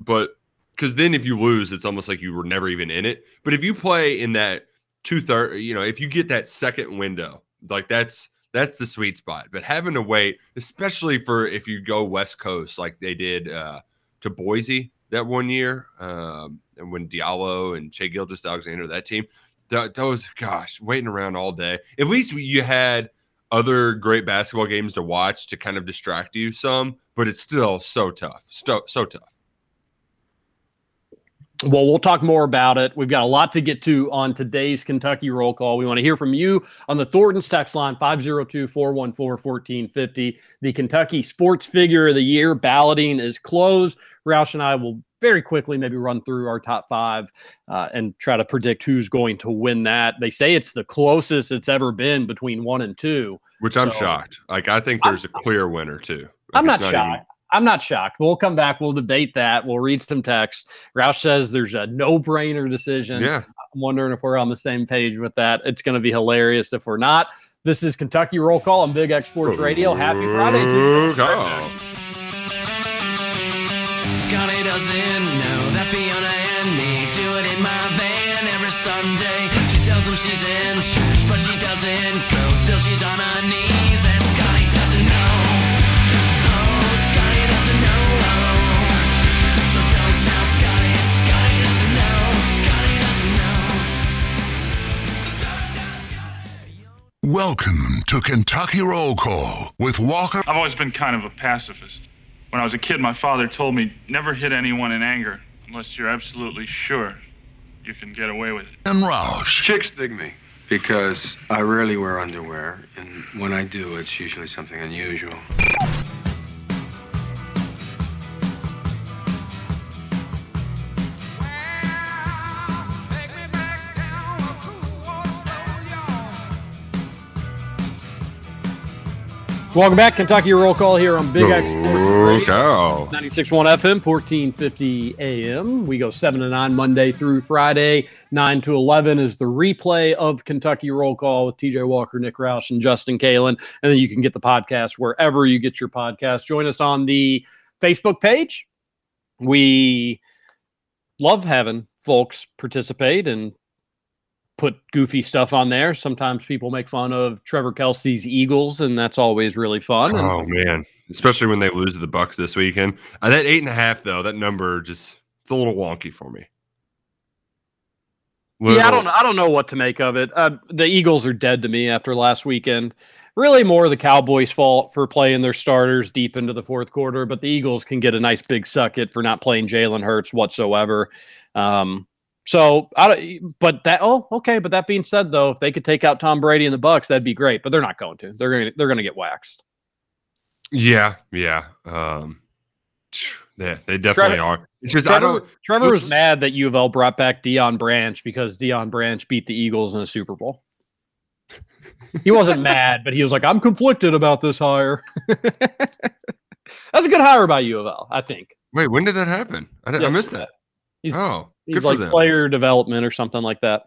But because then if you lose, it's almost like you were never even in it. But if you play in that two third, you know, if you get that second window, like that's that's the sweet spot. But having to wait, especially for if you go West Coast like they did uh, to Boise that one year, um, and when Diallo and Shai Gilgeous-Alexander, that team, th- was gosh, waiting around all day. At least you had other great basketball games to watch to kind of distract you some, but it's still so tough, so so tough. Well, we'll talk more about it. We've got a lot to get to on today's Kentucky roll call. We want to hear from you on the Thornton's text line 502 414 1450. The Kentucky Sports Figure of the Year balloting is closed. Roush and I will very quickly maybe run through our top five uh, and try to predict who's going to win that. They say it's the closest it's ever been between one and two. Which I'm shocked. Like I think there's a clear winner too. Like, I'm not it's shocked. even- I'm not shocked. We'll come back. We'll debate that. We'll read some text. Roush says there's a no-brainer decision. yeah. I'm wondering if we're on the same page with that. It's going to be hilarious if we're not. This is Kentucky Roll Call on Big X Sports Radio. Happy Friday to you. Roll call. Doesn't know that Fiona and me do it in my van every Sunday. She tells him she's in church, but she doesn't go. Still, she's on her knees, and Scotty doesn't know. Oh, Scotty doesn't know. So don't tell Scotty. Scotty doesn't know. Scotty doesn't know. Welcome to Kentucky Roll Call with Walker I've always been kind of a pacifist. When I was a kid, my father told me never hit anyone in anger unless you're absolutely sure you can get away with it. and Roush. Chicks dig me because I rarely wear underwear, and when I do, it's usually something unusual. Welcome back. Kentucky Roll Call here on Big X Sports Radio. call. 96.1 FM, 1450 AM. We go 7 to 9 Monday through Friday. 9 to 11 is the replay of Kentucky Roll Call with TJ Walker, Nick Roush, and Justin Kalen. And then you can get the podcast wherever you get your podcast. Join us on the Facebook page. We love having folks participate and put goofy stuff on there. Sometimes people make fun of Trevor Kelsey's Eagles, and that's always really fun. And Oh man, especially when they lose to the Bucks this weekend. Uh, that eight and a half though, that number just it's a little wonky for me. Yeah, I don't. I don't know what to make of it. Uh, the Eagles are dead to me after last weekend. Really, more the Cowboys' fault for playing their starters deep into the fourth quarter, but the Eagles can get a nice big suck it for not playing Jalen Hurts whatsoever. Um, so, I don't, but that. Oh, okay. But that being said, though, if they could take out Tom Brady and the Bucks, that'd be great. But they're not going to. They're going. to They're going to get waxed. Yeah, yeah. Um, yeah, they definitely Trevor- are. It's just I Trevor, don't. Trevor was mad that U of L brought back Deion Branch because Deion Branch beat the Eagles in the Super Bowl. He wasn't mad, but he was like, "I'm conflicted about this hire." That's a good hire by U of L, I think. Wait, when did that happen? I, didn't- I missed that. He's, oh, he's for like player development or something like that.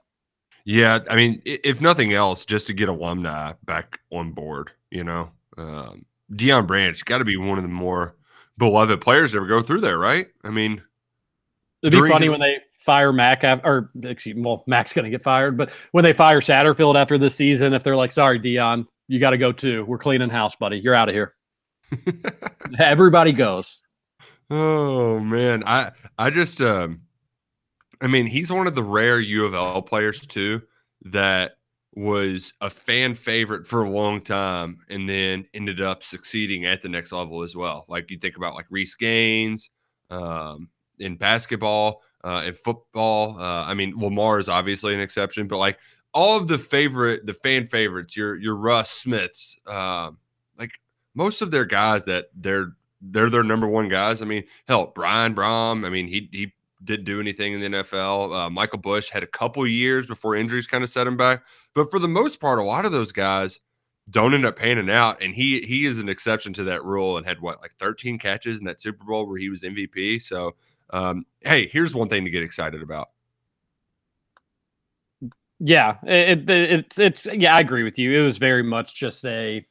Yeah, I mean, if nothing else, just to get alumni back on board, you know, um, Deion Branch got to be one of the more beloved players to ever go through there, right? I mean, It'd be funny his- when they fire Mac or excuse me, well, Mac's going to get fired, but when they fire Satterfield after this season, if they're like, "Sorry, Deion, you got to go too. We're cleaning house, buddy. You're out of here." Everybody goes. Oh man, I I just um, I mean, he's one of the rare U of L players too that was a fan favorite for a long time and then ended up succeeding at the next level as well. Like you think about like Reece Gaines um, in basketball, uh, in football. Uh, I mean, Lamar is obviously an exception, but like all of the favorite, the fan favorites, your your Russ Smiths, um, like most of their guys that they're they're their number one guys. I mean, hell, Brian Brohm. I mean, he he didn't do anything in the NFL. Uh, Michael Bush had a couple years before injuries kind of set him back, but for the most part, a lot of those guys don't end up panning out, and he he is an exception to that rule and had what like 13 catches in that Super Bowl where he was MVP. So, um, hey, here's one thing to get excited about. Yeah, it, it, it's it's yeah, I agree with you. It was very much just a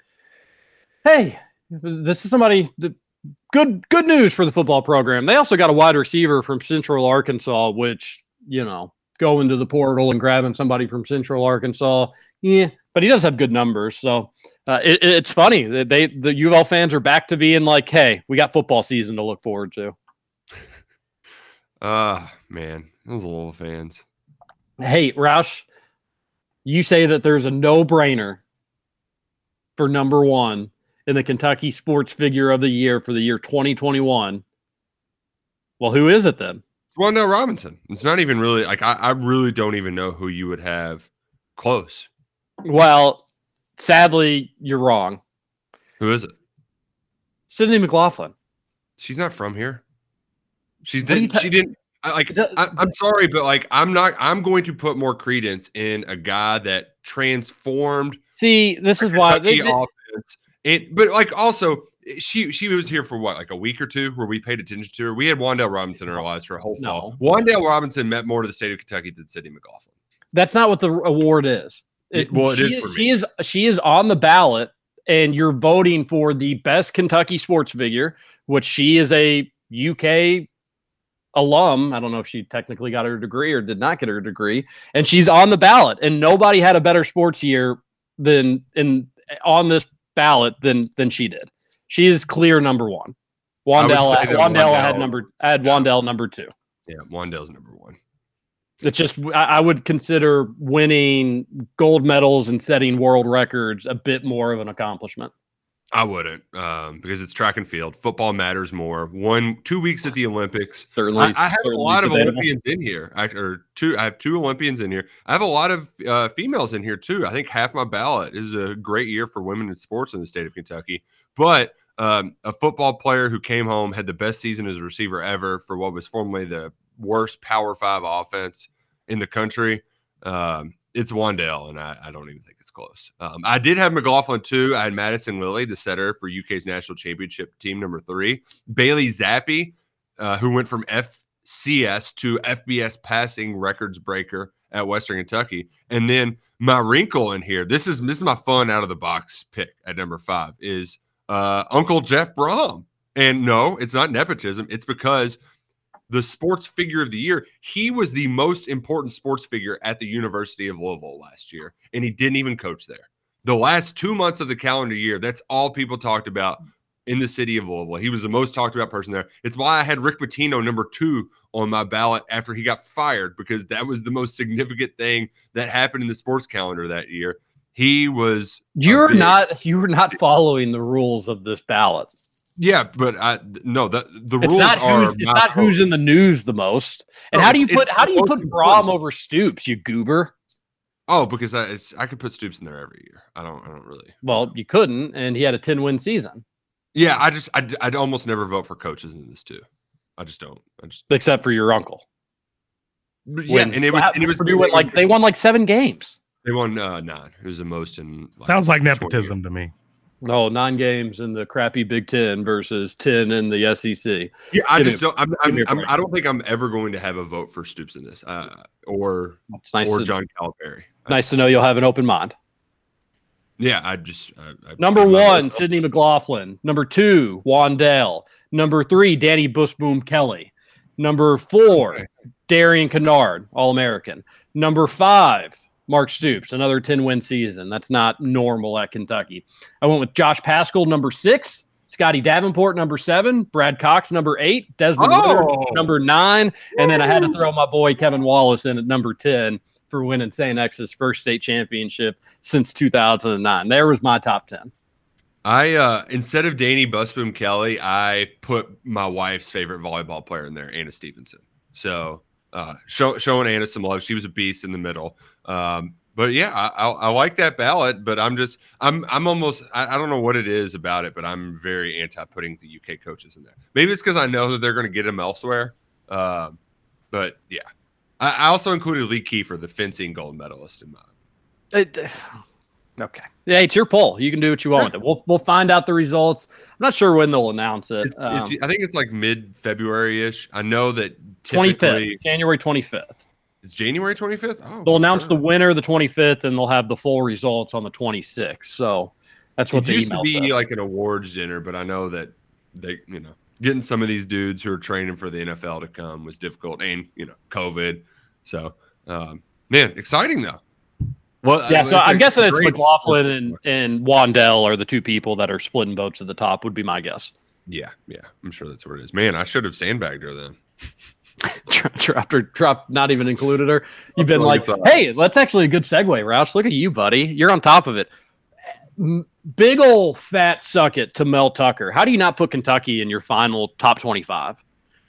hey, this is somebody the good good news for the football program. They also got a wide receiver from Central Arkansas, which, you know, going to the portal and grabbing somebody from Central Arkansas, yeah, but he does have good numbers. So uh, it, it's funny that they the U of L fans are back to being like, "Hey, we got football season to look forward to." Ah, man, those little fans. Hey, Roush, you say that there's a no-brainer for number one in the Kentucky Sports Figure of the Year for the year 2021. Well, who is it then? It's Wan'Dale Robinson. It's not even really like I, I really don't even know who you would have close. Well, sadly, you're wrong. Who is it? Sydney McLaughlin. She's not from here. She's What are you didn't. ta- she didn't. I, like I, I'm sorry, but like I'm not. I'm going to put more credence in a guy that transformed See, this is why they- they- offense. It, but like also, she she was here for what, like a week or two, where we paid attention to her. We had Wan'Dale Robinson in our lives for a whole fall. Wan'Dale Robinson meant more to the state of Kentucky than Sydney McLaughlin. That's not what the award is. It- well, it she, is. She is she is on the ballot, and you're voting for the best Kentucky sports figure, which she is a UK alum. I don't know if she technically got her degree or did not get her degree, and she's on the ballot. And nobody had a better sports year than in on this ballot than than she did. She is clear number one. I Wan'Dale, say Wan'Dale had number I had Wan'Dale number two. Yeah, Wan'Dale's number one. It's just I, I would consider winning gold medals and setting world records a bit more of an accomplishment. I wouldn't, um, because it's track and field. Football matters more. One, two weeks at the Olympics. Certainly- I, I have a lot of debatable. Olympians in here. I, or two, I have two Olympians in here. I have a lot of uh, females in here too. I think half my ballot is a great year for women in sports in the state of Kentucky. But um, a football player who came home had the best season as a receiver ever for what was formerly the worst Power Five offense in the country. Um, it's Wan'Dale, and I, I don't even think it's close. Um, I did have McLaughlin too. I had Madison Lilley, the setter for UK's national championship team number three. Bailey Zappe, uh, who went from FCS to FBS passing records breaker at Western Kentucky, and then my wrinkle in here. This is this is my fun out of the box pick at number five is uh, Uncle Jeff Brohm. And no, it's not nepotism. It's because the sports figure of the year, he was the most important sports figure at the University of Louisville last year, and he didn't even coach there. The last two months of the calendar year, that's all people talked about in the city of Louisville. He was the most talked about person there. It's why I had Rick Pitino number two on my ballot after he got fired because that was the most significant thing that happened in the sports calendar that year. He was You're big- not you're not following the rules of this ballot. Yeah, but I no the the It's rules not are who's it's not who's in the news the most. And No, how do you put how do you put Brohm important. over Stoops, you goober? Oh, because I it's, I could put Stoops in there every year. I don't I don't really. Well, you couldn't, and he had a 10 win season, Yeah, I just I'd, I'd almost never vote for coaches in this too. I just don't. I just except for your uncle. But yeah, When- and it was and it was Purdue went like they won like seven games. they won uh, nine. It was the most in like, Sounds like 20 nepotism to me. No, nine games in the crappy Big Ten versus ten in the SEC. Yeah, I Give just a- don't. I'm, I'm, me I'm. I don't think I'm ever going to have a vote for Stoops in this, uh, or It's nice or to- John Calipari. Nice to know you'll have an open mind. Yeah, I just I, I Number one, Sydney McLaughlin. Number two, Wan'Dale. Number three, Dani Busboom Kelly. Number four, Darian Kinnard, All American. Number five, Mark Stoops, another 10 win season. That's not normal at Kentucky. I went with Josh Paschal, number six. Scotty Davenport, number seven. Brad Cox, number eight. Desmond Ridder, Oh! number nine. And then I had to throw my boy Kevin Wallace in at number 10 for winning St. X's first state championship since 2009. There was my top 10. I uh instead of Dani Busboom Kelly, I put my wife's favorite volleyball player in there, Anna Stevenson. So uh show, showing Anna some love. She was a beast in the middle. Um, but yeah, I, I, I like that ballot, but I'm just I'm I'm almost I, I don't know what it is about it, but I'm very anti putting the UK coaches in there. Maybe it's because I know that they're going to get them elsewhere. Um, but yeah, I, I also included Lee Kiefer, the fencing gold medalist, in mine. Okay. Yeah, it's your poll. You can do what you want with it. We'll we'll find out the results. I'm not sure when they'll announce it. It's, Um, it's, I think it's like mid February ish. I know that 25th, January 25th. It's January 25th. Oh, They'll announce the winner the 25th, and they'll have the full results on the 26th. So that's what It the used to be says. like an awards dinner, but I know that they, you know, getting some of these dudes who are training for the NFL to come was difficult, and you know, COVID. So, um, man, exciting though. Well, yeah, uh, so I'm guessing it's McLaughlin and, and Wan'Dale are the two people that are splitting votes at the top, would be my guess. Yeah, yeah, I'm sure that's what it is. Man, I should have sandbagged her then. dropped her, dropped, not even included her. You've been like, hey, that's actually a good segue, Roush. Look at you, buddy. You're on top of it. Big ol' fat suck it to Mel Tucker. How do you not put Kentucky in your final top 25?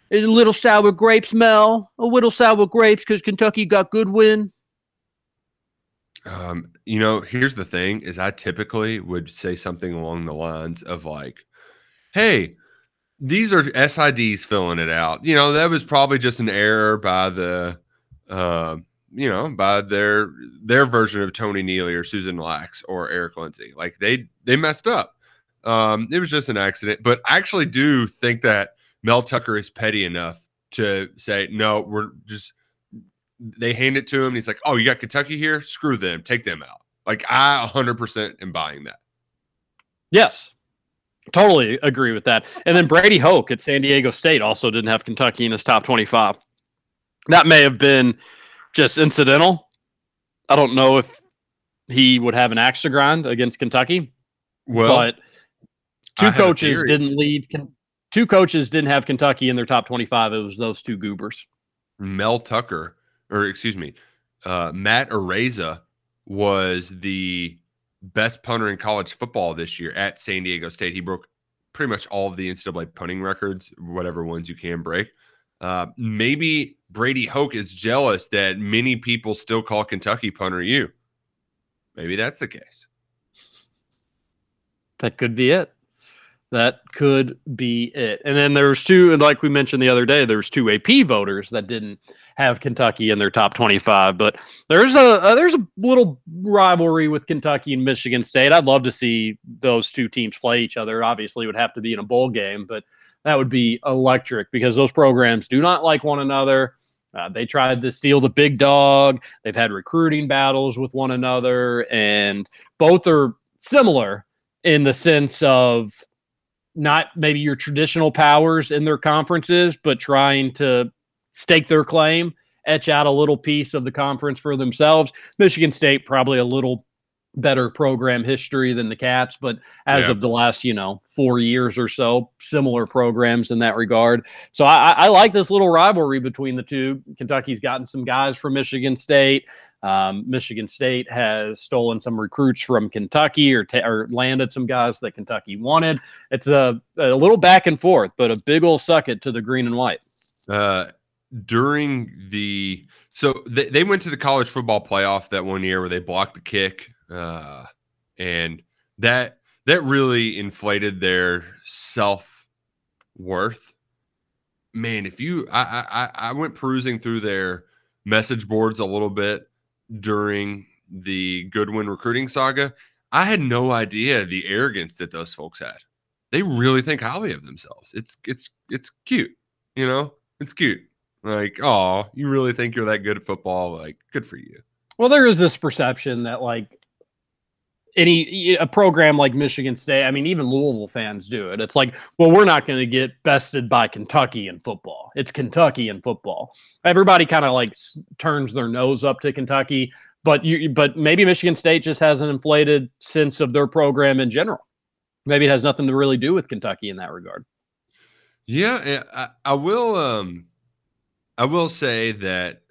Is a little sour with grapes, Mel? A little sour with grapes because Kentucky got good win. Um, you know, here's the thing: is I typically would say something along the lines of like, "Hey, these are SIDs filling it out." You know, that was probably just an error by the, uh, you know, by their their version of Tony Neely or Susan Lax or Eric Lindsey. Like they they messed up. Um, it was just an accident, but I actually do think that Mel Tucker is petty enough to say, "No, we're just." they hand it to him and he's like, "Oh, you got Kentucky here? Screw them, take them out." Like I 100% am buying that. Yes. Totally agree with that. And then Brady Hoke at San Diego State also didn't have Kentucky in his top 25. That may have been just incidental. I don't know if he would have an axe to grind against Kentucky. Well, but two coaches didn't leave. Two coaches didn't have Kentucky in their top 25. It was those two goobers. Mel Tucker, or excuse me, uh, Matt Araiza was the best punter in college football this year at San Diego State. He broke pretty much all of the NCAA punting records, whatever ones you can break. Uh, maybe Brady Hoke is jealous that many people still call Kentucky punter you. Maybe that's the case. That could be it. That could be it. And then there's two, like we mentioned the other day, there's two AP voters that didn't have Kentucky in their top 25. But there's a, uh there's a little rivalry with Kentucky and Michigan State. I'd love to see those two teams play each other. Obviously, it would have to be in a bowl game, but that would be electric because those programs do not like one another. Uh, they tried to steal the big dog. They've had recruiting battles with one another, and both are similar in the sense of not maybe your traditional powers in their conferences, but trying to stake their claim, etch out a little piece of the conference for themselves. Michigan State probably a little better program history than the Cats, but as Yeah. of the last, you know, four years or so, similar programs in that regard. So I, I I like this little rivalry between the two. Kentucky's gotten some guys from Michigan State. Um, Michigan State has stolen some recruits from Kentucky or, ta- or landed some guys that Kentucky wanted. It's a, a little back and forth, but a big old suck it to the green and white. uh, during the so they, they went to the college football playoff that one year where they blocked the kick uh, and that that really inflated their self worth man if you I I- i went perusing through their message boards a little bit during the goodwin recruiting saga i had no idea the arrogance that those folks had they really think highly of themselves it's it's it's cute you know it's cute like, oh, you really think you're that good at football? Like, good for you. Well, there is this perception that like any a program like Michigan State, I mean, even Louisville fans do it. It's like, well, we're not going to get bested by Kentucky in football. It's Kentucky in football. Everybody kind of like turns their nose up to Kentucky, but you, but maybe Michigan State just has an inflated sense of their program in general. Maybe it has nothing to really do with Kentucky in that regard. Yeah, I, I will. Um, I will say that,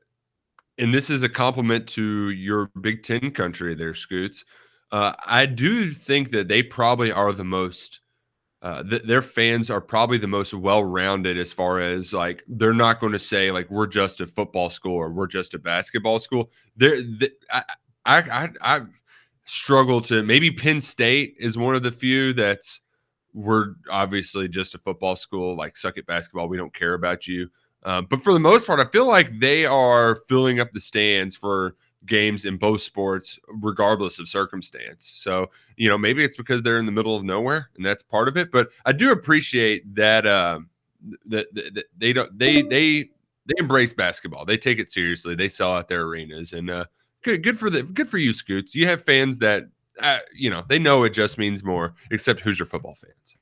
and this is a compliment to your Big Ten country, there, Scoots. Uh, I do think that they probably are the most. Uh, th- their fans are probably the most well-rounded as far as like they're not going to say like we're just a football school or we're just a basketball school. They're th- I, I I I struggle to maybe Penn State is one of the few that's we're obviously just a football school like suck at basketball we don't care about you uh, but for the most part i feel like they are filling up the stands for games in both sports regardless of circumstance. So you know maybe it's because they're in the middle of nowhere and that's part of it but i do appreciate that um that, that, that they don't they they they embrace basketball. They take it seriously. They sell out their arenas and uh good good for the good for you scoots. You have fans that uh, you know they know it just means more except hoosier football fans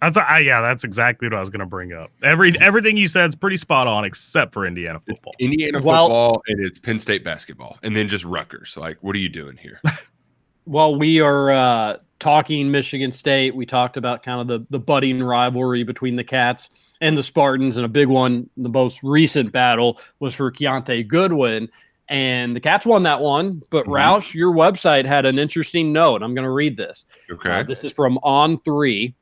That's I, yeah, that's exactly what I was going to bring up. Every everything you said is pretty spot on, except for Indiana football. Indiana Well- football and it's Penn State basketball, and then just Rutgers. Like, what are you doing here? well, we are uh, talking Michigan State, we talked about kind of the, the budding rivalry between the Cats and the Spartans, and a big one. The most recent battle was for Kiyaunta Goodwin, and the Cats won that one. But Mhm. Roush, your website had an interesting note. I'm going to read this. Okay. Uh, this is from On Three.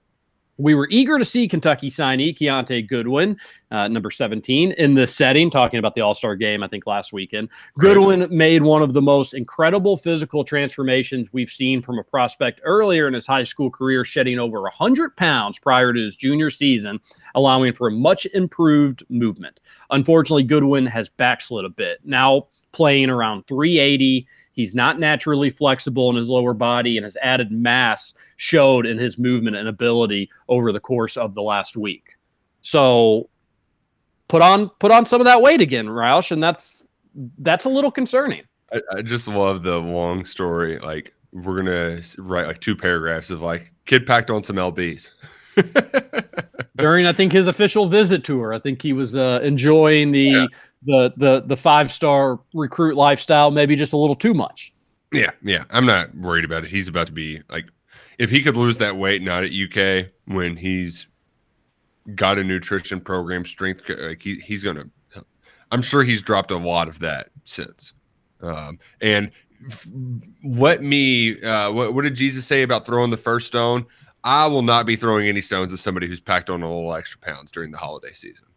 We were eager to see Kentucky signee Kiyaunta Goodwin, uh, number 17, in this setting, talking about the All Star game, I think last weekend. Goodwin made one of the most incredible physical transformations we've seen from a prospect earlier in his high school career, shedding over 100 pounds prior to his junior season, allowing for a much improved movement. Unfortunately, Goodwin has backslid a bit. Now playing around 380. He's not naturally flexible in his lower body, and his added mass showed in his movement and ability over the course of the last week. So put on put on some of that weight again, Roush, and that's that's a little concerning. I, I just love the long story. Like, we're gonna write like two paragraphs of like kid packed on some lbs. During I think his official visit tour, I think he was uh, enjoying the the the the five star recruit lifestyle, maybe just a little too much. Yeah, yeah. I'm not worried about it. He's about to be like, if he could lose that weight not at UK when he's got a nutrition program, strength, like he, he's gonna. I'm sure he's dropped a lot of that since. Um, and f- let me. Uh, what, what did Jesus say about throwing the first stone? I will not be throwing any stones at somebody who's packed on a little extra pounds during the holiday season.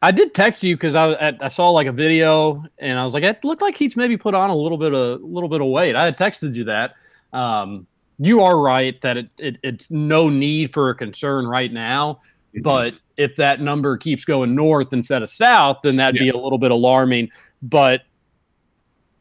I did text you because I, I I saw like a video and I was like, it looked like he's maybe put on a little bit of little bit of weight. I had texted you that. Um, you are right that it, it it's no need for a concern right now, but if that number keeps going north instead of south, then that'd be a little bit alarming. But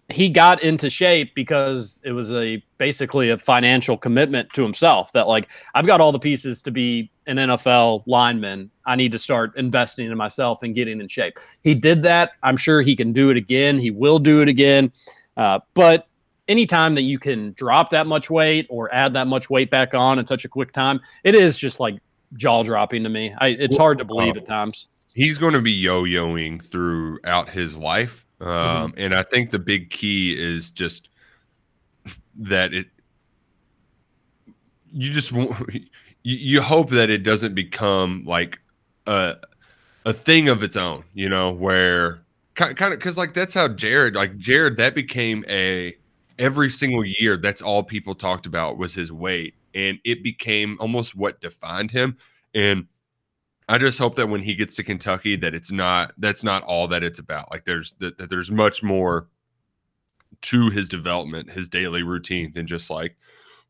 he got into shape because it was a basically a financial commitment to himself that like I've got all the pieces to be an NFL lineman. I need to start investing in myself and getting in shape. He did that. I'm sure he can do it again. He will do it again. Uh, but anytime that you can drop that much weight or add that much weight back on in such a quick time, it is just like jaw dropping to me. I, it's hard to believe at times. he's going to be yo-yoing throughout his life um, and i think the big key is just that it you just won't- you, you hope that it doesn't become like a a thing of its own you know where kind, of because like that's how jared like jared that became a every single year that's all people talked about was his weight and it became almost what defined him and I just hope that when he gets to Kentucky, that it's not that's not all that it's about. Like there's that, that there's much more to his development, his daily routine than just like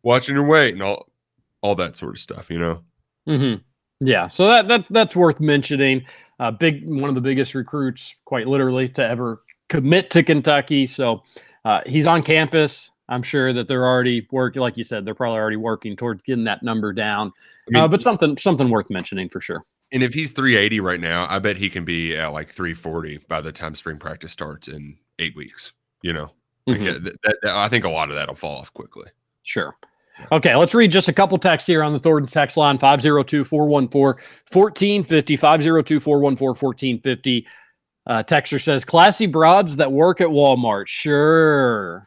watching your weight and all all that sort of stuff. You know. hmm Yeah, so that that that's worth mentioning. Uh, big one of the biggest recruits, quite literally, to ever commit to Kentucky. So uh, he's on campus. I'm sure that they're already working, like you said, they're probably already working towards getting that number down. I uh, but something something worth mentioning for sure. And if he's 380 right now, I bet he can be at like 340 by the time spring practice starts in eight weeks. You know, Like, Mhm. uh, th- that- that- I think a lot of that'll fall off quickly. Sure. Okay, let's read just a couple texts here on the Thornton text line 502 414 1450. 502 414 1450. Uh, Texter says, classy broads that work at Walmart. Sure.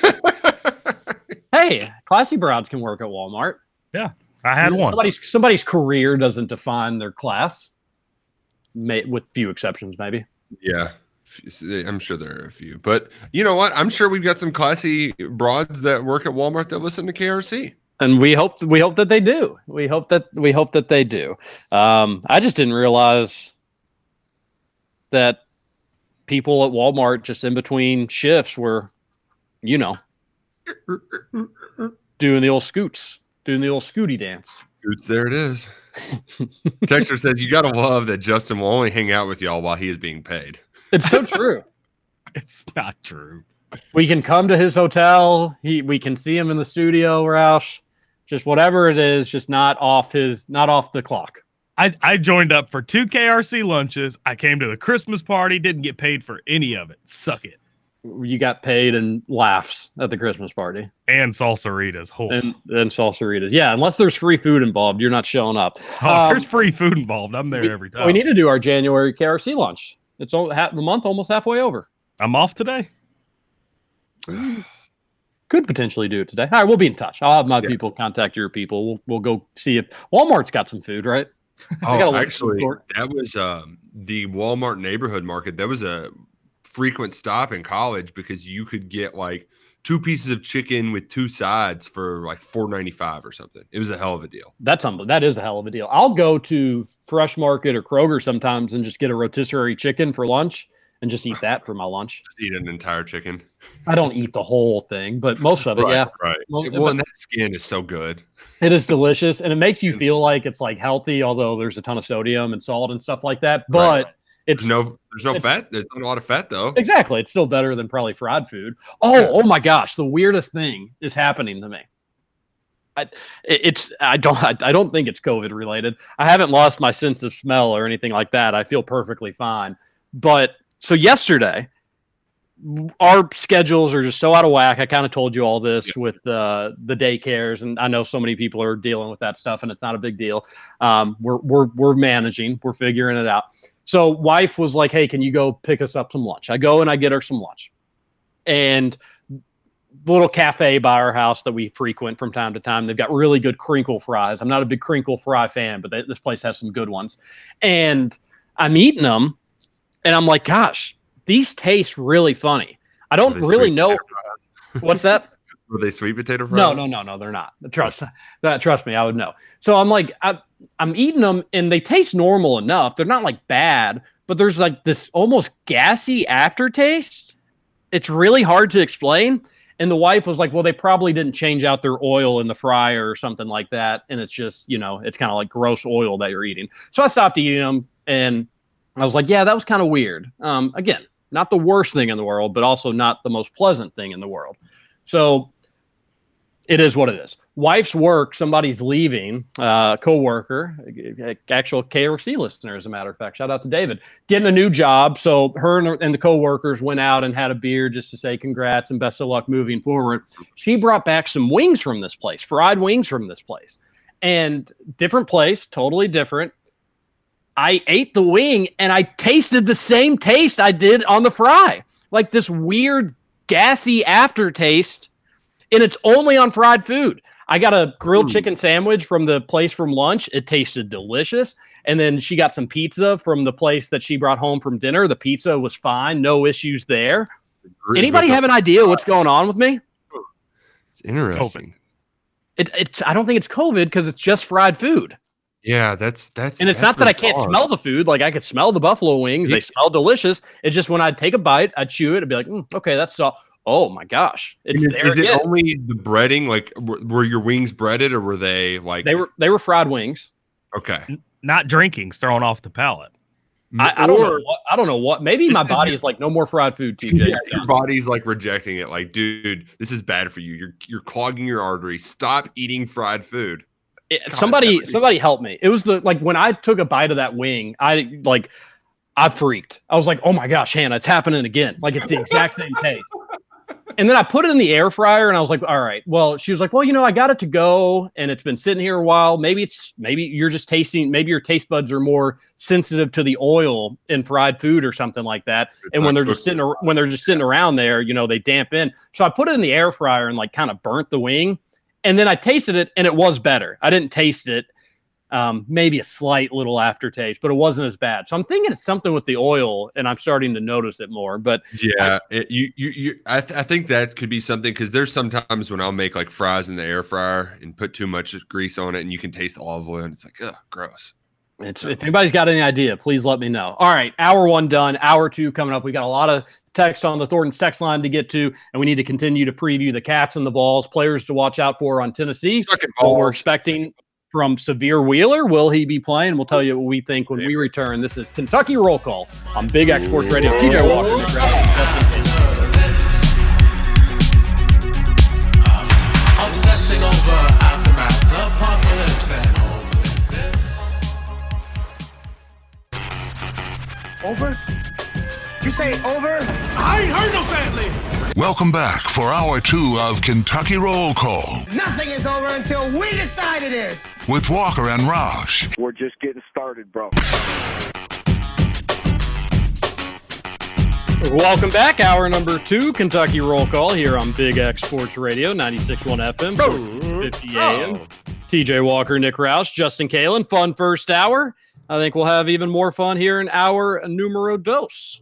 hey, classy broads can work at Walmart. Yeah, I had one. Somebody's, somebody's career doesn't define their class, may, with few exceptions, maybe. Yeah. F- I'm sure there are a few, but you know what? I'm sure we've got some classy broads that work at Walmart that listen to KRC. and we hope we hope that they do. We hope that we hope that they do. Um, I just didn't realize that people at Walmart just in between shifts were, you know, doing the old scoots, doing the old scooty dance. Oops, there it is. Texter says you gotta love that Justin will only hang out with y'all while he is being paid. It's so true. It's not true. we can come to his hotel. He we can see him in the studio, Roush. Just whatever it is, just not off his not off the clock. I, I joined up for two KRC lunches. I came to the Christmas party, didn't get paid for any of it. Suck it. you got paid and laughs at the Christmas party and salsaritas. Oh. and and salsaritas. Yeah, unless there's free food involved, you're not showing up. Oh, Um, there's free food involved. I'm there every time. we need to do our January KRC launch. It's all, ha- the month almost halfway over. I'm off today. Could potentially do it today. All right, we'll be in touch. I'll have my people contact your people. We'll, we'll go see if Walmart's got some food, right? They got a Oh, actually, that was um, the Walmart neighborhood market. That was a frequent stop in college because you could get like two pieces of chicken with two sides for like four ninety five or something. It was a hell of a deal. That's unbel- that is a hell of a deal. I'll go to Fresh Market or Kroger sometimes and just get a rotisserie chicken for lunch and just eat that for my lunch. Just eat an entire chicken. I don't eat the whole thing, but most of it, right, yeah. right. Well, and that skin is so good. It is delicious and it makes you feel like it's like healthy, although there's a ton of sodium and salt and stuff like that. But Right. It's There's no, there's no fat. There's not a lot of fat though. exactly it's still better than probably fried food. Oh, oh my gosh, the weirdest thing is happening to me. I, it's I don't I, I don't think it's COVID related. I haven't lost my sense of smell or anything like that. I feel perfectly fine. But so yesterday, our schedules are just so out of whack. I kind of told you all this with uh, the daycares, and I know so many people are dealing with that stuff, and it's not a big deal. Um, we're we're we're managing, we're figuring it out. So, wife was like, "Hey, can you go pick us up some lunch?" I go and I get her some lunch, and the little cafe by our house that we frequent from time to time. They've got really good crinkle fries. I'm not a big crinkle fry fan, but they, this place has some good ones. And I'm eating them, and I'm like, gosh, these taste really funny. I don't really know what's that. Were they sweet potato fries? No, no, no, no, they're not. Trust that. Trust me, I would know. So I'm like, I, I'm eating them, and they taste normal enough. They're not like bad, but there's like this almost gassy aftertaste. It's really hard to explain. And the wife was like, "Well, they probably didn't change out their oil in the fryer or something like that, and it's just, you know, it's kind of like gross oil that you're eating." So I stopped eating them, and I was like, "Yeah, that was kind of weird." Um, again, not the worst thing in the world, but also not the most pleasant thing in the world. So it is what it is. Wife's work, somebody's leaving, uh, co-worker, actual KRC listener, as a matter of fact. Shout out to David. Getting a new job. So her and, her- and the co-workers went out and had a beer just to say congrats and best of luck moving forward. She brought back some wings from this place, fried wings from this place. And different place, totally different. I ate the wing and I tasted the same taste I did on the fry. Like this weird gassy aftertaste and it's only on fried food. I got a grilled hmm. chicken sandwich from the place from lunch. It tasted delicious. And then she got some pizza from the place that she brought home from dinner. The pizza was fine, no issues there. Anybody have an idea what's going on with me? It's interesting. It, it's I don't think it's COVID because it's just fried food. Yeah, that's that's And it's that's not that I can't bizarre. smell the food. Like I could smell the buffalo wings. They smell delicious. It's just when I'd take a bite, I'd chew it, I'd be like, "Mm, okay, that's all. Oh my gosh. It's And there is it only the breading? Like, were, were your wings breaded or were they like They were they were fried wings. okay? Not drinking's thrown off the palate. I, I don't know. What, I don't know what. Maybe my body is like no more fried food, TJ. Yeah, your body's like rejecting it. Like, dude, this is bad for you. You're you're clogging your arteries. Stop eating fried food. It- somebody somebody help me. It was the like when I took a bite of that wing, I like I freaked. I was like, "Oh my gosh, Hannah, it's happening again." Like it's the exact same taste. And then I put it in the air fryer and I was like, "All right." Well, she was like, "Well, you know, I got it to go and it's been sitting here a while. Maybe it's maybe you're just tasting maybe your taste buds are more sensitive to the oil in fried food or something like that. and when they're just sitting ar- when they're just sitting around there, you know, they damp in. So I put it in the air fryer and like kind of burnt the wing and then I tasted it and it was better. I didn't taste it. Um, maybe a slight little aftertaste, but it wasn't as bad. So I'm thinking it's something with the oil, and I'm starting to notice it more. But Yeah, it, you you you. I th- I think that could be something because there's sometimes when I'll make like fries in the air fryer and put too much grease on it, and you can taste the olive oil, and it's like, ugh, gross. it's, if anybody's got any idea, please let me know. All right, hour one done, hour two coming up. We got a lot of text on the Thornton's text line to get to, and we need to continue to preview the cats and the Vols, players to watch out for on Tennessee. What we're expecting from Sahvir Wheeler. Will he be playing? We'll tell you what we think when we return. This is Kentucky Roll Call on Big X Sports Radio. TJ Walker. Obsessing over aftermaths, apocalypse, and hopelessness. Over? You say over? I ain't heard no family. Welcome back for hour two of Kentucky Roll Call Nothing is over until we decide it is. with Walker and Roush. We're just getting started, bro. Welcome back, hour number two, Kentucky Roll Call here on Big X Sports Radio, 96.1 FM, 1450 AM. TJ Walker, Nick Roush, Justin Kalen. Fun first hour. I think we'll have even more fun here in hour numero dos.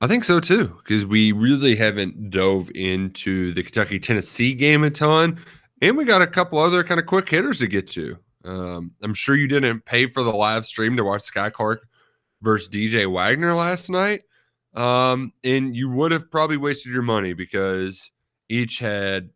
I think so too, because we really haven't dove into the Kentucky Tennessee game a ton, and we got a couple other kind of quick hitters to get to. Um, I'm sure you didn't pay for the live stream to watch Skyy Clark versus DJ Wagner last night, um, and you would have probably wasted your money because each had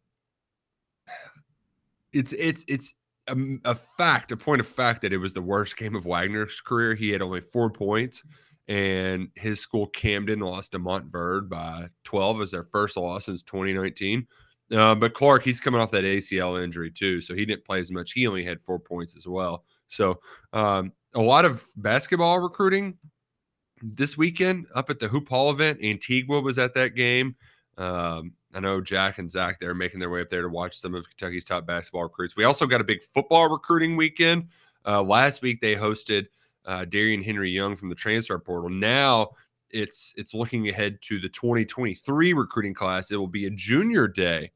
it's it's it's a, a fact, a point of fact that it was the worst game of Wagner's career. He had only four points, and his school Camden lost to Montverde by 12 as their first loss since 2019. Uh, but Clark, he's coming off that ACL injury too, so he didn't play as much. He only had four points as well. So um, a lot of basketball recruiting this weekend up at the Hoop Hall event. Antigua was at that game. Um, I know Jack and Zach they're making their way up there to watch some of Kentucky's top basketball recruits. We also got a big football recruiting weekend. Uh, last week they hosted uh, Darian Henry Young from the transfer portal. Now it's it's looking ahead to the 2023 recruiting class. It will be a junior day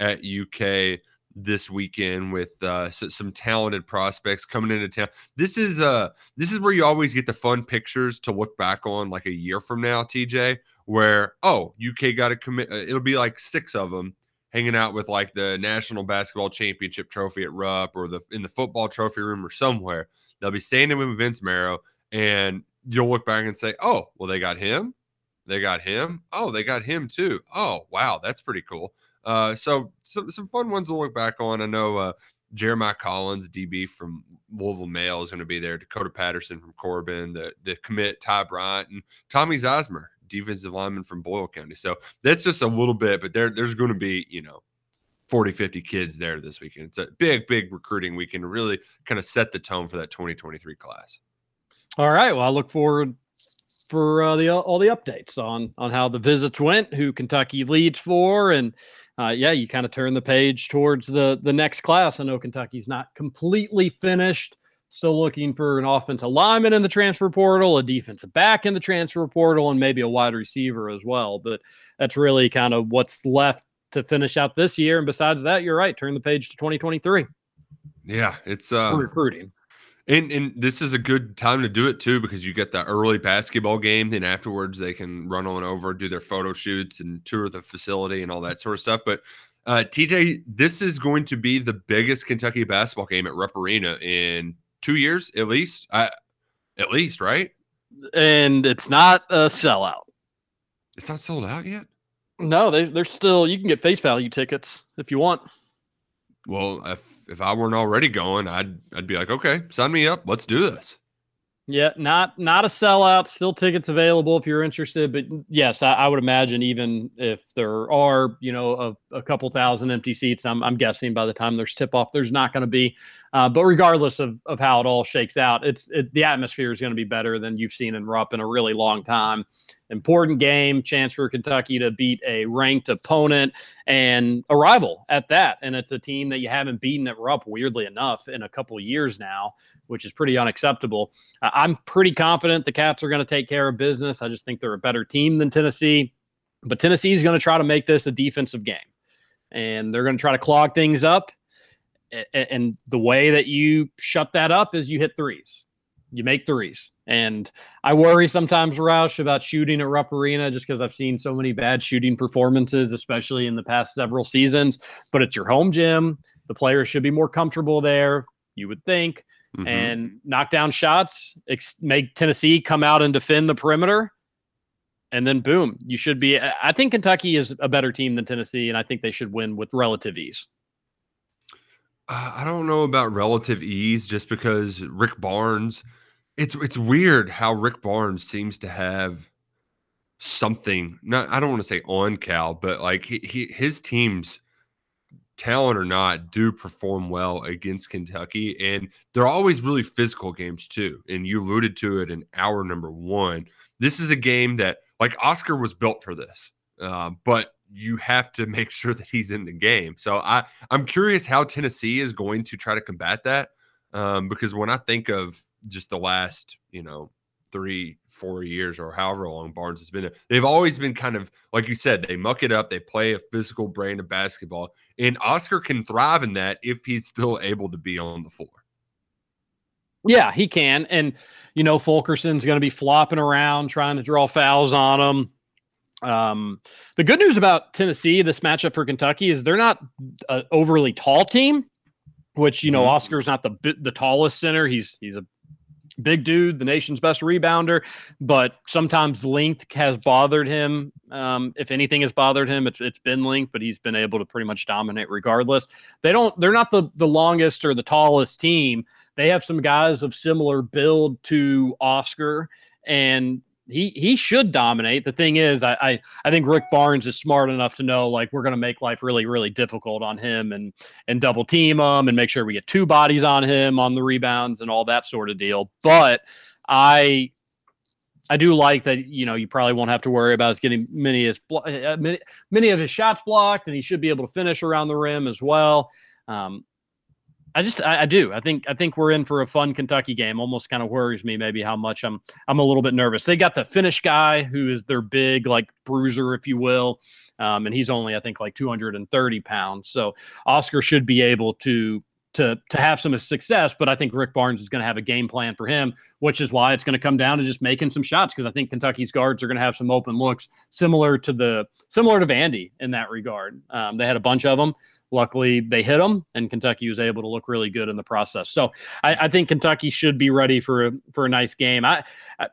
at UK this weekend with uh, some talented prospects coming into town. This is uh this is where you always get the fun pictures to look back on like a year from now, TJ. Where oh UK got a commit. Uh, it'll be like six of them hanging out with like the national basketball championship trophy at Rupp or the in the football trophy room or somewhere. They'll be standing with Vince Marrow, and you'll look back and say, "Oh, well, they got him. They got him. Oh, they got him too. Oh, wow, that's pretty cool." Uh, so some some fun ones to look back on. I know uh, Jeremiah Collins, DB from Louisville Male, is going to be there. Dakota Patterson from Corbin, the the commit Ty Bryant, and Tommy Zosmer, defensive lineman from Boyle County. So that's just a little bit, but there there's going to be you know 40, 50 kids there this weekend. It's a big, big recruiting weekend really kind of set the tone for that 2023 class. All right. Well, I look forward for uh, the all the updates on on how the visits went, who Kentucky leads for, and uh, yeah, you kind of turn the page towards the the next class. I know Kentucky's not completely finished. Still looking for an offensive lineman in the transfer portal, a defensive back in the transfer portal, and maybe a wide receiver as well. But that's really kind of what's left to finish out this year. And besides that, you're right. Turn the page to 2023 Yeah, it's uh recruiting. And and this is a good time to do it too because you get the early basketball game, and afterwards they can run on over, do their photo shoots, and tour the facility and all that sort of stuff. But uh, TJ, this is going to be the biggest Kentucky basketball game at Rupp Arena in two years at least. I, at least, right? And it's not a sellout. It's not sold out yet. No, they they're still. You can get face value tickets if you want. Well, if if I weren't already going, I'd I'd be like, okay, sign me up. Let's do this. Yeah, not not a sellout. Still tickets available if you're interested. But yes, I, I would imagine even if there are, you know, a, a couple thousand empty seats, I'm, I'm guessing by the time there's tip off, there's not going to be. Uh, but regardless of, of how it all shakes out, it's it, the atmosphere is going to be better than you've seen in Rupp in a really long time. Important game, chance for Kentucky to beat a ranked opponent and a rival at that. And it's a team that you haven't beaten at Rupp, weirdly enough, in a couple years now, which is pretty unacceptable. Uh, I'm pretty confident the Cats are going to take care of business. I just think they're a better team than Tennessee. But Tennessee is going to try to make this a defensive game, and they're going to try to clog things up. And the way that you shut that up is you hit threes you make threes. And I worry sometimes, Roush, about shooting at Rupp Arena just because I've seen so many bad shooting performances, especially in the past several seasons. But it's your home gym. The players should be more comfortable there, you would think. Mhm. And knock down shots, ex- make Tennessee come out and defend the perimeter. And then boom, you should be. I think Kentucky is a better team than Tennessee, and I think they should win with relative ease. Uh, I don't know about relative ease just because Rick Barnes it's it's weird how Rick Barnes seems to have something not I don't want to say on Cal but like he, he his teams talent or not do perform well against Kentucky and they're always really physical games too and you alluded to it in hour number 1 this is a game that like Oscar was built for this uh, but you have to make sure that he's in the game. So I I'm curious how Tennessee is going to try to combat that um, because when I think of just the last you know three four years or however long Barnes has been there, they've always been kind of like you said they muck it up they play a physical brand of basketball and Oscar can thrive in that if he's still able to be on the floor. Yeah, he can. And, you know, Fulkerson's going to be flopping around trying to draw fouls on him. Um, the good news about Tennessee, this matchup for Kentucky, is they're not an overly tall team, which, you know, mm-hmm. Oscar's not the the tallest center. He's he's a big dude, the nation's best rebounder, but sometimes length has bothered him. Um, if anything has bothered him, it's it's been length, but he's been able to pretty much dominate regardless. They don't they're not the the longest or the tallest team. They have some guys of similar build to Oscar and he he should dominate. The thing is, I, I, I think Rick Barnes is smart enough to know like we're to make life really really difficult on him and and double team him and make sure we get two bodies on him on the rebounds and all that sort of deal. But I I do like that you know you probably won't have to worry about us getting many his uh, many, many of his shots blocked and he should be able to finish around the rim as well. Um, I just I, I, do. I think I think we're in for a fun Kentucky game. Almost kind of worries me maybe how much I'm I'm a little bit nervous. They got the Finnish guy who is their big like bruiser, if you will, um, and he's only I think like 230 pounds. So Oscar should be able to to to have some success. But I think Rick Barnes is going to have a game plan for him, which is why it's going to come down to just making some shots because I think Kentucky's guards are going to have some open looks similar to the similar to Vandy in that regard. Um, they had a bunch of them. Luckily, they hit them, and Kentucky was able to look really good in the process. So I, I think Kentucky should be ready for a, for a nice game. I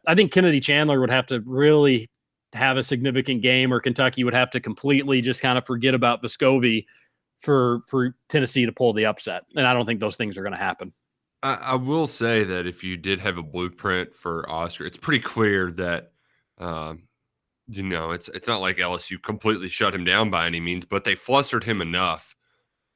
I think Kennedy Chandler would have to really have a significant game, or Kentucky would have to completely just kind of forget about Vescovi for for Tennessee to pull the upset. And I don't think those things are going to happen. I, I, will say that if you did have a blueprint for Oscar, it's pretty clear that. Um, you know, it's it's not like LSU completely shut him down by any means, but they flustered him enough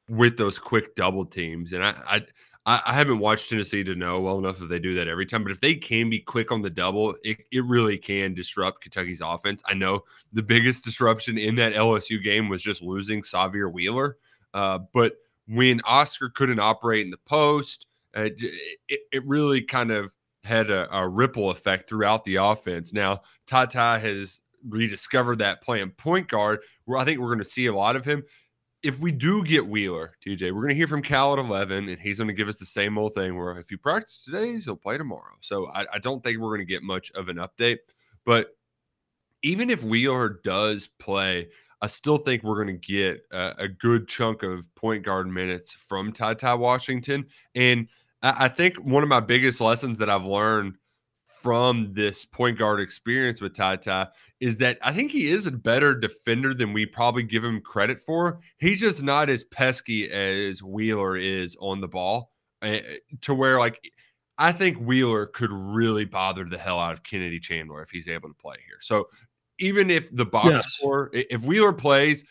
with those quick double teams. And I, I, I haven't watched Tennessee to know well enough if they do that every time, but if they can be quick on the double, it, it really can disrupt Kentucky's offense. I know the biggest disruption in that LSU game was just losing Sahvir Wheeler. Uh, but when Oscar couldn't operate in the post, uh, it, it really kind of had a, a, ripple effect throughout the offense. Now, Tata has rediscovered that playing point guard, where I think we're going to see a lot of him if we do get Wheeler, TJ, we're going to hear from Cal at 11, and he's going to give us the same old thing where if you practice today, he'll play tomorrow. So I, I don't think we're going to get much of an update. But even if Wheeler does play, I still think we're going to get a, a, good chunk of point guard minutes from Ty Ty Washington. And I, I think one of my biggest lessons that I've learned from this point guard experience with Ty Ty is that I think he is a better defender than we probably give him credit for. He's just not as pesky as Wheeler is on the ball uh, to where, like, I think Wheeler could really bother the hell out of Kennedy Chandler if he's able to play here. So even if the box yes. score, if Wheeler plays,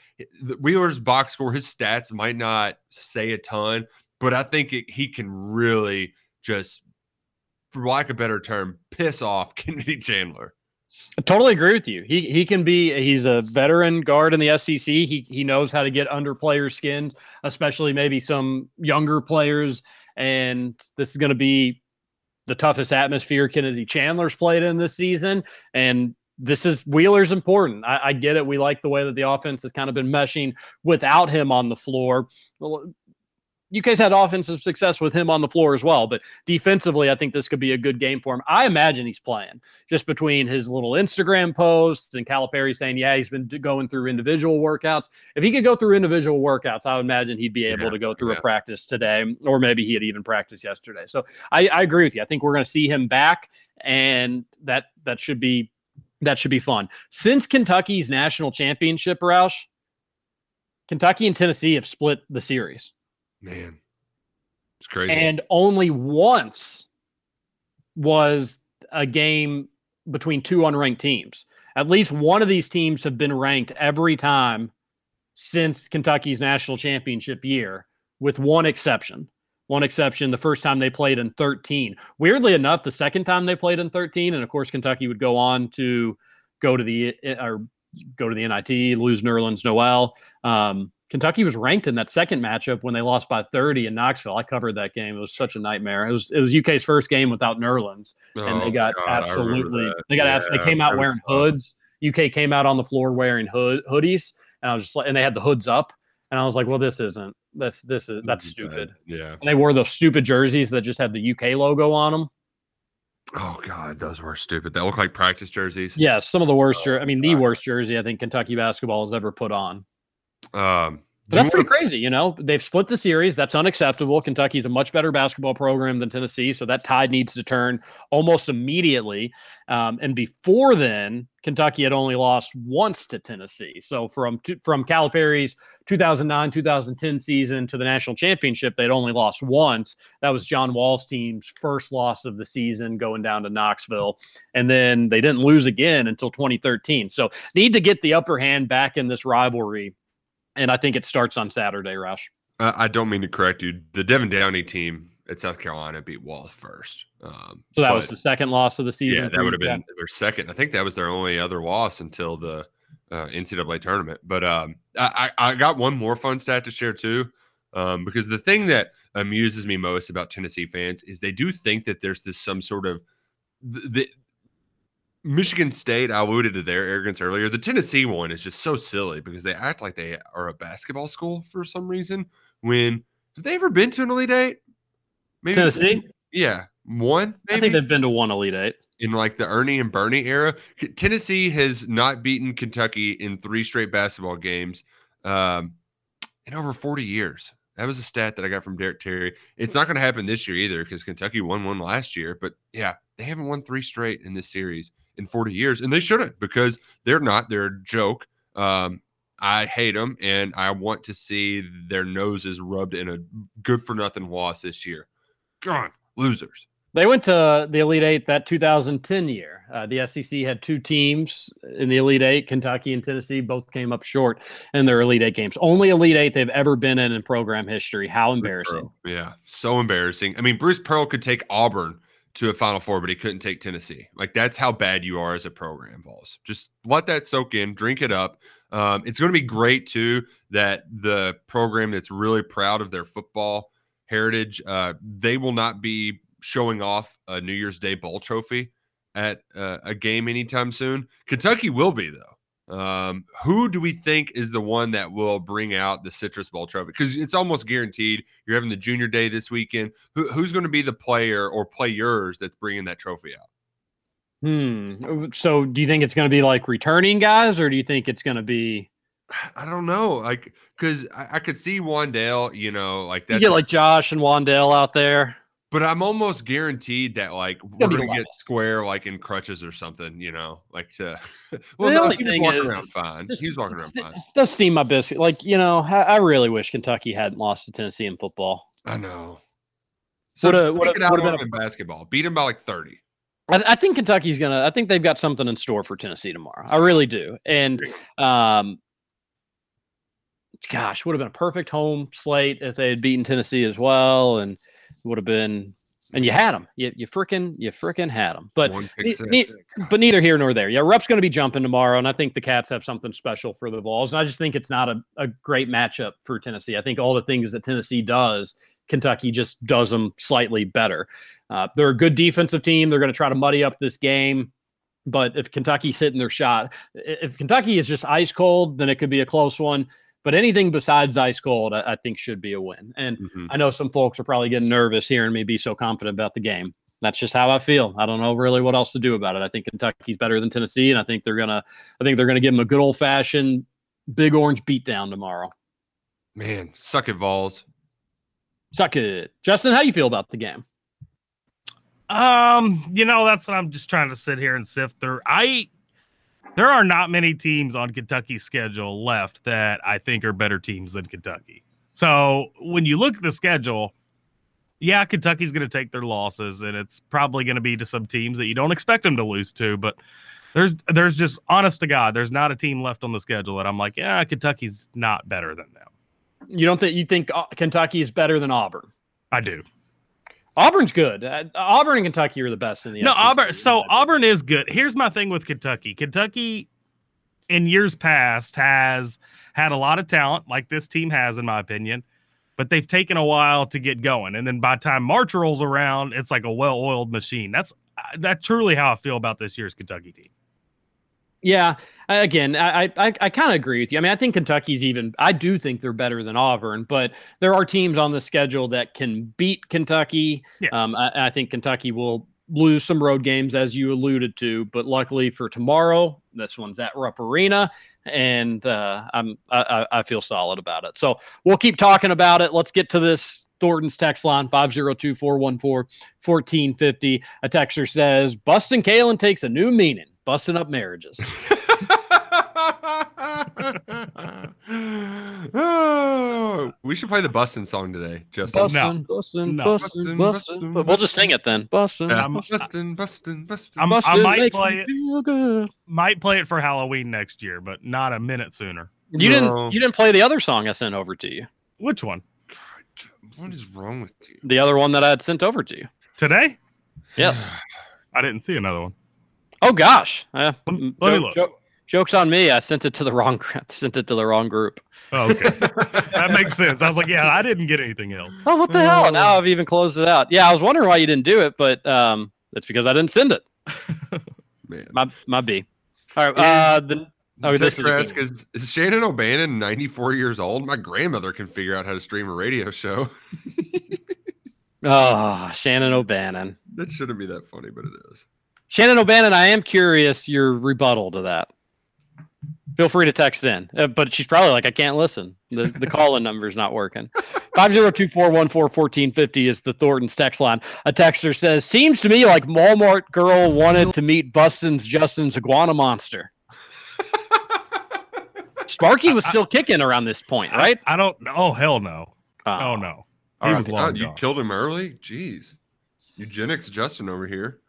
Wheeler's box score, his stats might not say a ton, but I think it, he can really just for lack of a better term, piss off Kennedy Chandler. I totally agree with you. He he can be he's a veteran guard in the SEC. He he knows how to get under players' skins, especially maybe some younger players. And this is going to be the toughest atmosphere Kennedy Chandler's played in this season. And this is Wheeler's important. I, I, get it. We like the way that the offense has kind of been meshing without him on the floor. UK's had offensive success with him on the floor as well, but defensively, I think this could be a good game for him. I imagine he's playing just between his little Instagram posts and Calipari saying, yeah, he's been going through individual workouts. If he could go through individual workouts, I would imagine he'd be able yeah, to go through yeah. a practice today, or maybe he had even practiced yesterday. So I, I agree with you. I think we're going to see him back, and that that should be that should be fun. Since Kentucky's national championship, Roush, Kentucky and Tennessee have split the series. Man, it's crazy. And only once was a game between two unranked teams. At least one of these teams have been ranked every time since Kentucky's national championship year, with one exception. One exception, the first time they played in 13. Weirdly enough, the second time they played in 13, and of course, Kentucky would go on to go to the or go to the NIT, lose Nerlens Noel. Um, Kentucky was ranked in that second matchup when they lost by 30 in Knoxville. I covered that game. It was such a nightmare. It was it was UK's first game without Nerlens, and they Oh, got God, absolutely they got abs- they came out wearing tough. hoods. UK came out on the floor wearing hood hoodies, and I was just like, and they had the hoods up, and I was like, well, this isn't that's this is that's stupid. Yeah. And they wore those stupid jerseys that just had the UK logo on them. Oh God, those were stupid. They look like practice jerseys. Yeah, some of the worst. Oh, jer- I mean, the worst jersey I think Kentucky basketball has ever put on. Um, But that's pretty crazy, you know. They've split the series. That's unacceptable. Kentucky's a much better basketball program than Tennessee, so that tide needs to turn almost immediately. Um, and before then, Kentucky had only lost once to Tennessee. So from from Calipari's 2009-2010 season to the national championship, they'd only lost once. That was John Wall's team's first loss of the season, going down to Knoxville, and then they didn't lose again until 2013. So need to get the upper hand back in this rivalry and I think it starts on Saturday, Rush. Uh, I don't mean to correct you. The Devan Downey team at South Carolina beat Wall first. Um, So that was the second loss of the season. Yeah, that would have been their second. I think that was their only other loss until the uh, NCAA tournament. But um, I, I I got one more fun stat to share too, um, because the thing that amuses me most about Tennessee fans is they do think that there's this some sort of the, the Michigan State. I alluded to their arrogance earlier. The Tennessee one is just so silly because they act like they are a basketball school for some reason. When have they ever been to an Elite Eight? Tennessee? Yeah, one. I think they've been to one Elite Eight. in like the Ernie and Bernie era. Tennessee has not beaten Kentucky in three straight basketball games um, in over 40 years. That was a stat that I got from Derek Terry. It's not going to happen this year either because Kentucky won one last year. But yeah, they haven't won three straight in this series in 40 years, and they shouldn't because they're not. They're a joke. Um, I hate them, and I want to see their noses rubbed in a good for nothing loss this year. God, losers. They went to the Elite Eight that 2010 year. Uh, the SEC had two teams in the Elite Eight. Kentucky and Tennessee both came up short in their Elite Eight games. Only Elite Eight they've ever been in in program history. How embarrassing! Yeah, so embarrassing. I mean, Bruce Pearl could take Auburn to a Final Four, but he couldn't take Tennessee. Like that's how bad you are as a program, Vols. Just let that soak in, drink it up. Um, it's going to be great too that the program that's really proud of their football heritage, uh, they will not be showing off a New Year's Day bowl trophy at uh, a game anytime soon. Kentucky will be though. Um, who do we think is the one that will bring out the Citrus Bowl trophy? Because it's almost guaranteed you're having the Junior Day this weekend. Who, who's going to be the player or players that's bringing that trophy out? Hmm. So, do you think it's going to be like returning guys, or do you think it's going to be? I don't know, like because I, I could see Wan'Dale, you know, like that. You get like Josh and Wan'Dale out there. But I'm almost guaranteed that like we're Gonna get square like in crutches or something, you know, like to. The well, no, only he was thing walking is- around fine. He was walking around fine. Does seem my biscuit. Like you know, I, I really wish Kentucky hadn't lost to Tennessee in football. I know. So Would've- just would've- out would've been in basketball. Beat him by like thirty. I, I think Kentucky's gonna. I think they've got something in store for Tennessee tomorrow. I really do. And um, gosh, would have been a perfect home slate if they had beaten Tennessee as well, and would have been. And you had them. You you freaking you freaking had them. But ne- ne- but neither here nor there. Yeah, Rupp's going to be jumping tomorrow, and I think the Cats have something special for the Vols. And I just think it's not a, a great matchup for Tennessee. I think all the things that Tennessee does, Kentucky just does them slightly better. Uh, they're a good defensive team. They're going to try to muddy up this game. But if Kentucky's hitting their shot, if Kentucky is just ice cold, then it could be a close one. But anything besides ice cold, I, I think should be a win. And Mhm. I know some folks are probably getting nervous hearing me be so confident about the game. That's just how I feel. I don't know really what else to do about it. I think Kentucky's better than Tennessee, and I think they're gonna. I think they're gonna give them a good old fashioned big orange beatdown tomorrow. Man, suck it, Vols. Suck it, Justin. How you feel about the game? Um, you know, that's what I'm just trying to sit here and sift through. I there are not many teams on Kentucky's schedule left that I think are better teams than Kentucky. So when you look at the schedule, yeah, Kentucky's going to take their losses, and it's probably going to be to some teams that you don't expect them to lose to. But there's there's just honest to God, there's not a team left on the schedule that I'm like, yeah, Kentucky's not better than them. You don't think you think uh, Kentucky is better than Auburn? I do. Auburn's good. Uh, Auburn and Kentucky are the best in the No, SEC. Auburn. So Auburn is good. Here's my thing with Kentucky. Kentucky, in years past has had a lot of talent, like this team has, in my opinion, but they've taken a while to get going. And then by the time March rolls around, it's like a well-oiled machine. That's that's truly how I feel about this year's Kentucky team. Yeah, again, I I, I kind of agree with you. I mean, I think Kentucky's even. I do think they're better than Auburn, but there are teams on the schedule that can beat Kentucky. Yeah. Um, I, I think Kentucky will lose some road games, as you alluded to, but luckily for tomorrow, this one's at Rupp Arena, and uh, I'm I, I feel solid about it. So we'll keep talking about it. Let's get to this Thornton's text line 502 414 1450. A texter says, Bustin' Kalen takes a new meaning, busting up marriages. Oh, we should play the Bustin' song today, Justin. Bustin', bustin', No. bustin', bustin'. But We'll just sing it then. Bustin', Yeah. bustin'. Bustin', bustin', bustin'. I'm, I might makes play me it. feel good. Might play it for Halloween next year, but not a minute sooner. You No. didn't you didn't play the other song I sent over to you. Which one? What is wrong with you? The other one that I had sent over to you. Today? Yes. I didn't see another one. Oh gosh. Uh, Let me joke- look. joke- jokes on me. I sent it to the wrong sent it to the wrong group. Oh, okay. that makes sense. I was like, yeah, I didn't get anything else. Oh, what the hell? Now I've even closed it out. Yeah, I was wondering why you didn't do it, but um, it's because I didn't send it. Man. My my B. All right. Uh, the, oh, this is a good Text is, is Shannon O'Bannon 94 years old? My grandmother can figure out how to stream a radio show. Oh, Shannon O'Bannon. That shouldn't be that funny, but it is. Shannon O'Bannon, I am curious your rebuttal to that. Feel free to text in, uh, but she's probably like, I can't listen. The the call in number is not working. 502-414-1450 is the Thornton's text line. A texter says, seems to me like Walmart girl wanted to meet Bustin's Justin's iguana monster. Sparky was still kicking around this point, right? I don't. Oh hell no. Oh. Oh no. He Oh, was God, long you gone. killed him early? Jeez. Eugenics Justin over here.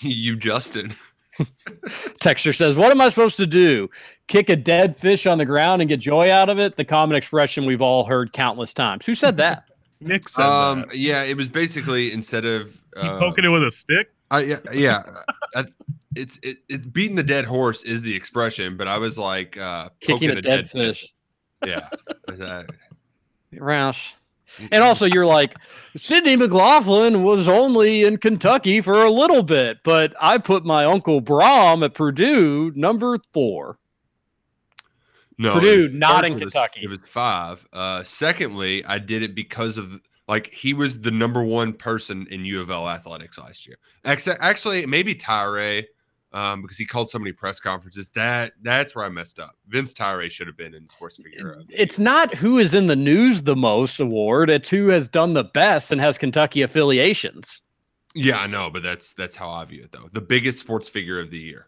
You Justin. Texter says, What am I supposed to do? Kick a dead fish on the ground and get joy out of it? The common expression we've all heard countless times. Who said that? Nick said Um, that. yeah, it was basically instead of uh, poking it with a stick. I, yeah, yeah. I, it's it, it beating the dead horse is the expression, but I was like uh, Kicking poking a dead fish. Yeah, Uh, Roush. And also, you're like, Sydney McLaughlin was only in Kentucky for a little bit, but I put my uncle Brohm at Purdue number four. no, Purdue, not in was- Kentucky. It was five. Uh, secondly, I did it because of like he was the number one person in U of L athletics last year. Actually, actually maybe Tyra, um, because he called so many press conferences. That that's where I messed up. Vince Tyra should have been in Sports Figure. It's not who is in the news the most award, it's who has done the best and has Kentucky affiliations. Yeah, I know, but that's that's how I view it though. The biggest sports figure of the year.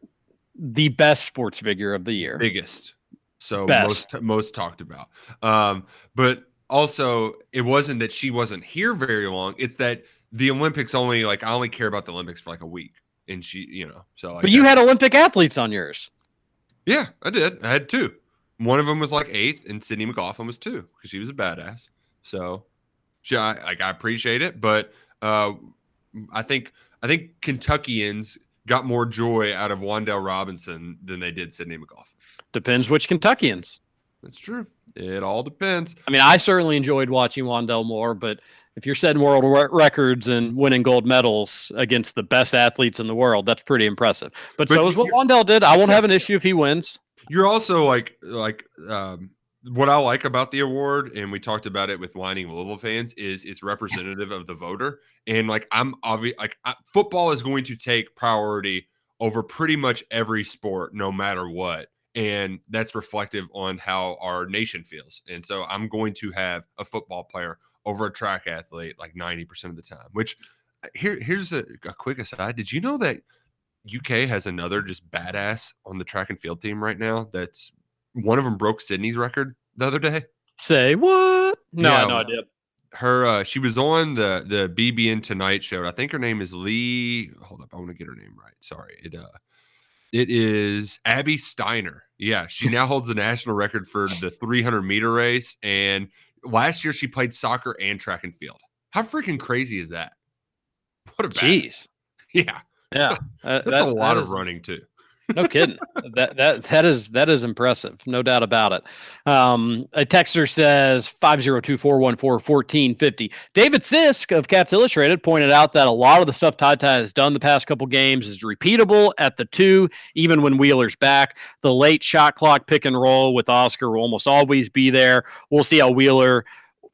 The best sports figure of the year. biggest so Best. most most talked about um but also it wasn't that she wasn't here very long it's that the olympics only like i only care about the olympics for like a week and she you know so like But you had Olympic athletes on yours. yeah i did i had two one of them was like eighth and sydney mclaughlin was two because she was a badass so she I, like i appreciate it but uh i think i think kentuckians got more joy out of Wan'Dale robinson than they did sydney mclaughlin Depends which Kentuckians. That's true it all depends I mean, I certainly enjoyed watching Wan'Dale Moore, but if you're setting world re- records and winning gold medals against the best athletes in the world, that's pretty impressive. But, But so is what Wan'Dale did. I won't have an issue if he wins. You're also like like um what I like about the award, and we talked about it with whining Louisville fans, is it's representative of the voter. And like I'm obvious, like I, football is going to take priority over pretty much every sport, no matter what. And that's reflective on how our nation feels. And so I'm going to have a football player over a track athlete like 90% of the time. Which uh, here here's a, a quick aside. Did you know that UK has another just badass on the track and field team right now. That's one of them broke Sydney's record the other day. Say what? No, Yeah, no idea. Her uh she was on the the BBN Tonight show. I think her name is Lee. Hold up, I want to get her name right. Sorry. It uh it is Abby Steiner. Yeah, she now holds the national record for the 300 meter race. And last year she played soccer and track and field. How freaking crazy is that? What a badass. Jeez. Yeah, Yeah. Uh, that's that- a lot that of running too. No kidding. that that that is that is impressive. No doubt about it. Um, a texter says 502-414-1450. David Sisk of Cats Illustrated pointed out that a lot of the stuff Tata has done the past couple games is repeatable at the two, even when Wheeler's back. The late shot clock pick and roll with Oscar will almost always be there. We'll see how Wheeler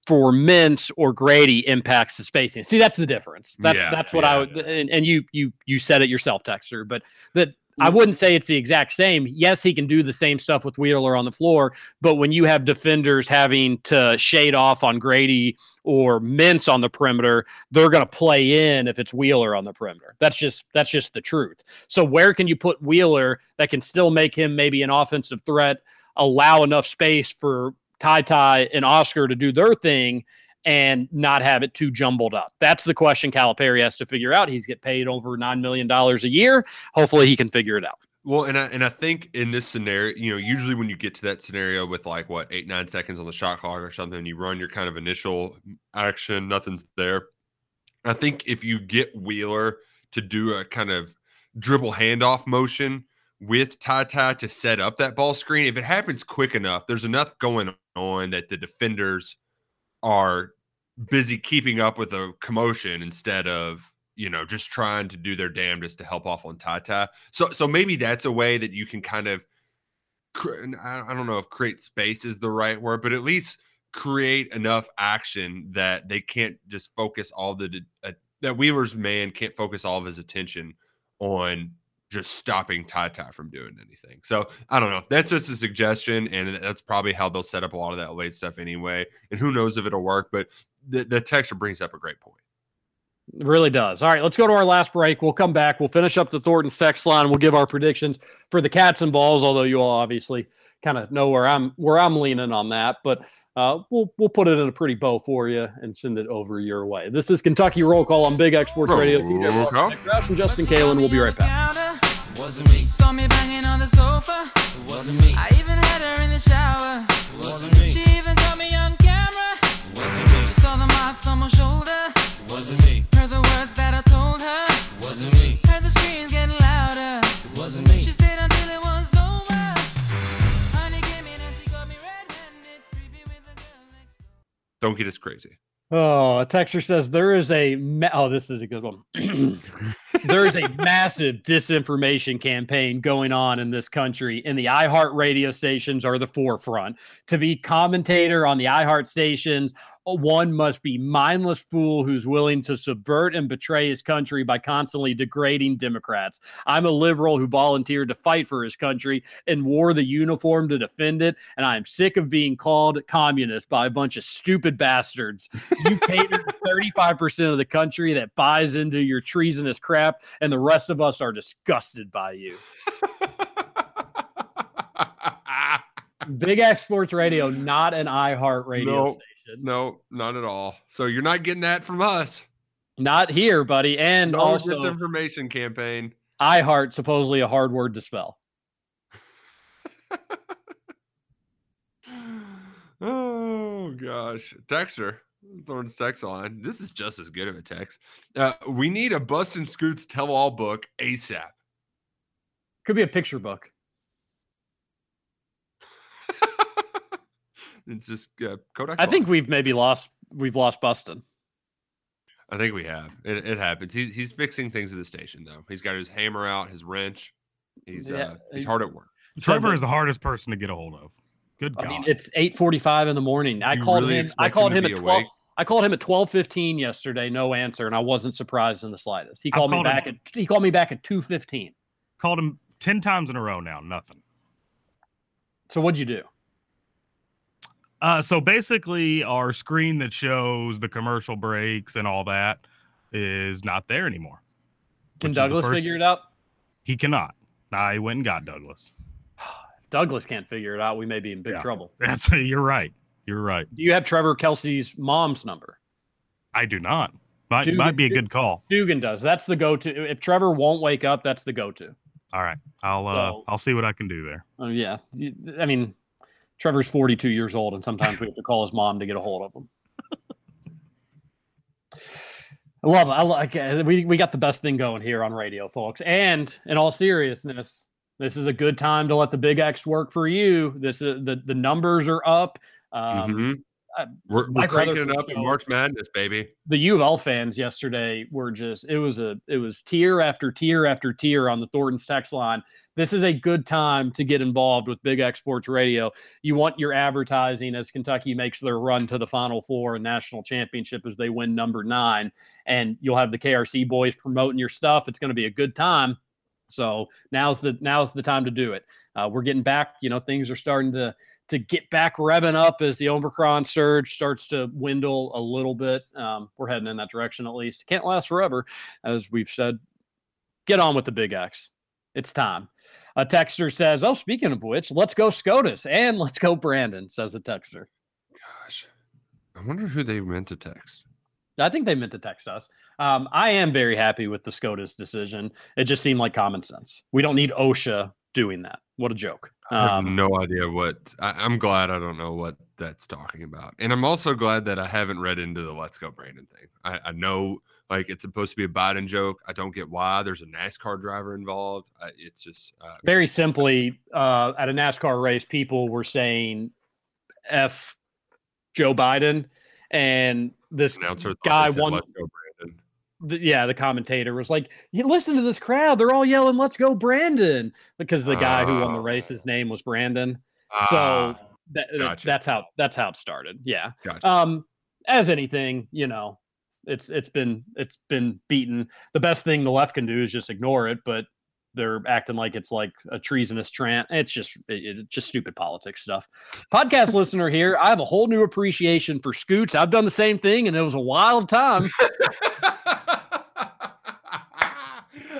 for Mintz or Grady impacts the spacing. See, that's the difference. That's Yeah, that's what yeah, I would and, and you you you said it yourself, Texter, but that I wouldn't say it's the exact same. Yes, he can do the same stuff with Wheeler on the floor, but when you have defenders having to shade off on Grady or Mintz on the perimeter, they're going to play in if it's Wheeler on the perimeter. That's just that's just the truth. So where can you put Wheeler that can still make him maybe an offensive threat, allow enough space for Ty Ty and Oscar to do their thing and not have it too jumbled up? That's the question Calipari has to figure out. He's get paid over $9 million a year. Hopefully he can figure it out. Well, and I, and I think in this scenario, you know, usually when you get to that scenario with like what eight nine seconds on the shot clock or something, you run your kind of initial action, nothing's there. I think if you get Wheeler to do a kind of dribble handoff motion with Tata to set up that ball screen, if it happens quick enough, there's enough going on that the defenders are busy keeping up with the commotion instead of you know just trying to do their damnedest to help off on Tata. So so maybe that's a way that you can kind of I don't know if create space is the right word, but at least create enough action that they can't just focus all the uh, that Wheeler's man can't focus all of his attention on just stopping Tata from doing anything. So I don't know. That's just a suggestion, and that's probably how they'll set up a lot of that late stuff anyway. And who knows if it'll work? But the, the texter brings up a great point. It really does. All right, let's go to our last break. We'll come back. We'll finish up the Thornton's text line. We'll give our predictions for the cats and Vols, although you all obviously kind of know where I'm where I'm leaning on that. But uh, we'll we'll put it in a pretty bow for you and send it over your way. This is Kentucky Roll Call on Big X Sports Radio. Roll call. And Justin Kalen. We'll be right back. Wasn't me. Saw me banging on the sofa. Wasn't me. I even had her in the shower. Wasn't me. She even caught me on camera. Wasn't me. She saw the marks on my shoulder. Wasn't me. Heard the words that I told her. Wasn't me. Heard the screams getting louder. Wasn't me. She stayed until it was over. Honey came in and she got me red-handed, creepy with the girl next door. Don't get us crazy. Oh, a texter says there is a ma- oh, this is a good one. there is a massive disinformation campaign going on in this country, and the iHeart radio stations are the forefront. To be commentator on the iHeart stations, one must be mindless fool who's willing to subvert and betray his country by constantly degrading Democrats. I'm a liberal who volunteered to fight for his country and wore the uniform to defend it, and I am sick of being called communist by a bunch of stupid bastards. You cater to 35% of the country that buys into your treasonous crap, and the rest of us are disgusted by you. Big X Sports Radio, not an iHeart radio No. station. No, not at all. So you're not getting that from us. Not here, buddy. And No also, disinformation campaign. iHeart, supposedly a hard word to spell. Oh gosh, Texter throwing his text on. This is just as good of a text. Uh, we need a Bustin' Scoots tell-all book ASAP. Could be a picture book. It's just uh, Kodak. I font. think we've maybe lost we've lost Bustin. I think we have. It, it happens. He's he's fixing things at the station though. He's got his hammer out, his wrench. He's Yeah, uh, he's he- hard at work. Trevor is the hardest person to get a hold of. Good I mean, it's eight forty-five in the morning. I You called really him. I called him him at twelve. awake? I called him at twelve fifteen yesterday. No answer, and I wasn't surprised in the slightest. He I've called me called him- back at. He called me back at two fifteen. Called him 10 times in a row now. Nothing. So what'd you do? Uh, so basically, our screen that shows the commercial breaks and all that is not there anymore. Can which is the Douglas first- figure it out? He cannot. I went and got Douglas. Douglas can't figure it out, we may be in big Yeah. trouble. That's you're right. You're right. Do you have Trevor Kelsey's mom's number? I do not. Might Dugan- might be a good call. Dugan does. That's the go-to. If Trevor won't wake up, that's the go-to. All right. I'll uh So- I'll see what I can do there. Oh yeah. I mean, Trevor's 42 years old, and sometimes we have to call his mom to get a hold of him. I love it. I like it. We, we got the best thing going here on radio, folks. And in all seriousness, This is a good time to let the Big X work for you. This is the the numbers are up. Um, Mhm. uh, We're, we're cranking it up in March Madness, baby. the U of L fans yesterday were just it was a it was tier after tier after tier on the Thornton's text line. This is a good time to get involved with Big X Sports Radio. You want your advertising as Kentucky makes their run to the Final Four and national championship as they win number nine, and you'll have the KRC boys promoting your stuff. It's going to be a good time. So now's the now's the time to do it. Uh, we're getting back. You know, things are starting to to get back revving up as the Omicron surge starts to dwindle a little bit. Um, we're heading in that direction at least. Can't last forever, as we've said. Get on with the Big X. It's time. A texter says, "Oh, speaking of which, let's go SCOTUS and let's go Brandon." Says a texter. Gosh, I wonder who they meant to text. I think they meant to text us. Um, I am very happy with the SCOTUS decision. It just seemed like common sense. We don't need OSHA doing that. What a joke. I have Um, no idea what. I, I'm glad I don't know what that's talking about, and I'm also glad that I haven't read into the "Let's Go Brandon" thing. I, I know like it's supposed to be a Biden joke. I don't get why. There's a NASCAR driver involved. I, it's just uh, very simply, uh, at a NASCAR race, people were saying "f Joe Biden," and this guy won. "Let's go Brandon." the, yeah, the commentator was like, "You listen to this crowd; they're all yelling, "Let's go, Brandon!" Because the guy who won the race, his name was Brandon. so Ah, that, gotcha. that's how that's how it started. Yeah. Gotcha. Um, as anything, you know, it's it's been it's been beaten. The best thing the left can do is just ignore it, but they're acting like it's like a treasonous trant. It's just it- it's just stupid politics stuff. Podcast listener here, I have a whole new appreciation for Scoots. I've done the same thing, and it was a wild time.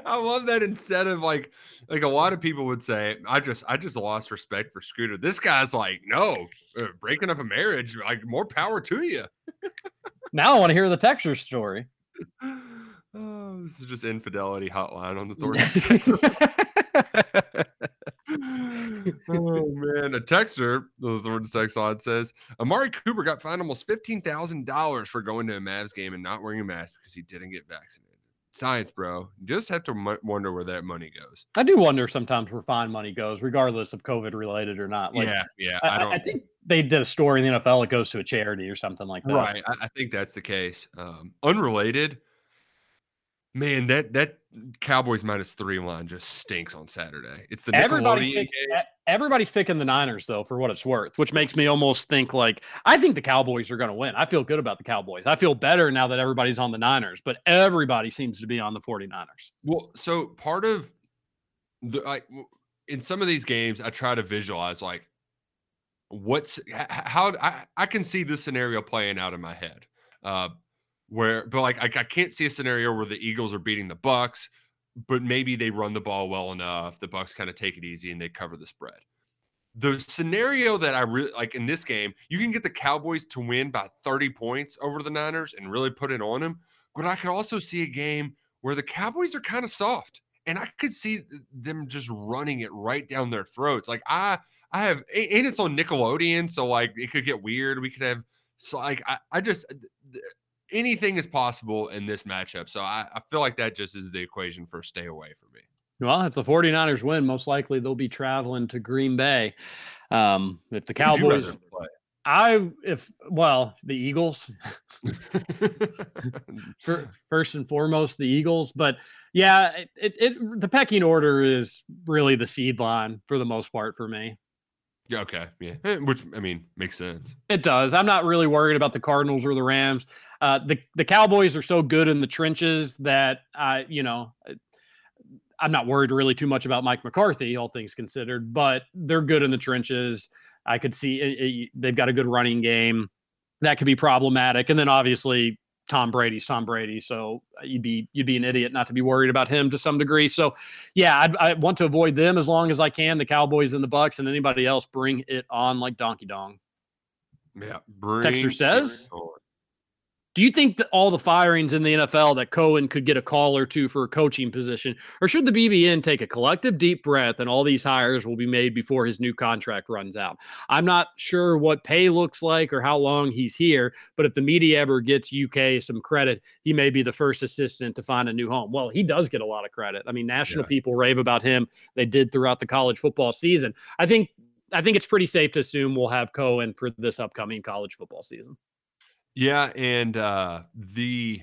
I love that instead of like like a lot of people would say, I just I just lost respect for Scooter. This guy's like, no, uh, breaking up a marriage, like more power to you. now I want to hear the texture story. Oh, this is just infidelity hotline on the Thornton. oh man, a texter, the Thornton text line says Amari Cooper got fined almost fifteen thousand dollars for going to a Mavs game and not wearing a mask because he didn't get vaccinated. Science, bro. You just have to wonder where that money goes. I do wonder sometimes where fine money goes, regardless of COVID related or not. Like, yeah, yeah. I, I I- don't. I think they did a story in the NFL. It goes to a charity or something like that. Right. I, I think that's the case. Um, unrelated, man, that that Cowboys minus three line just stinks on Saturday. It's the Everybody's, pick- game. everybody's picking the Niners though, for what it's worth, which makes me almost think like I think the Cowboys are going to win. I feel good about the Cowboys. I feel better now that everybody's on the Niners, but everybody seems to be on the 49ers. Well, so part of the like in some of these games, I try to visualize like what's how I, I can see this scenario playing out in my head. Uh, where, but like I, I can't see a scenario where the Eagles are beating the Bucks, but maybe they run the ball well enough. The Bucks kind of take it easy and they cover the spread. The scenario that I really like in this game, you can get the Cowboys to win by 30 points over the Niners and really put it on them. But I could also see a game where the Cowboys are kind of soft, and I could see them just running it right down their throats. Like I, I have, and it's on Nickelodeon, so like it could get weird. We could have, so like I, I just uh, th- anything is possible in this matchup. So I, I feel like that just is the equation for stay away for me. Well, if the 49ers win, most likely they'll be traveling to Green Bay. Um, if the Who would you rather Cowboys. I if well, the Eagles. Fir- first and foremost, the Eagles, but yeah, it, it the pecking order is really the seed line for the most part for me. Yeah, okay, yeah, Eh, which I mean makes sense. It does. I'm not really worried about the Cardinals or the Rams. Uh, the the Cowboys are so good in the trenches that I, you know, I'm not worried really too much about Mike McCarthy, all things considered. But they're good in the trenches. I could see it, it- they've got a good running game. That could be problematic. And then obviously Tom Brady's Tom Brady, so uh, you'd be you'd be an idiot not to be worried about him to some degree. So yeah, I'd, I want to avoid them as long as I can. The Cowboys and the Bucks and anybody else bring it on like Donkey Kong. Yeah, bring Texture it says- on. Do you think that all the firings in the NFL that Coen could get a call or two for a coaching position, or should the BBN take a collective deep breath and all these hires will be made before his new contract runs out? I'm not sure what pay looks like or how long he's here, but if the media ever gets UK some credit, he may be the first assistant to find a new home. Well, he does get a lot of credit. I mean, national Yeah. people rave about him. They did throughout the college football season. I think I think it's pretty safe to assume we'll have Coen for this upcoming college football season. Yeah, and uh the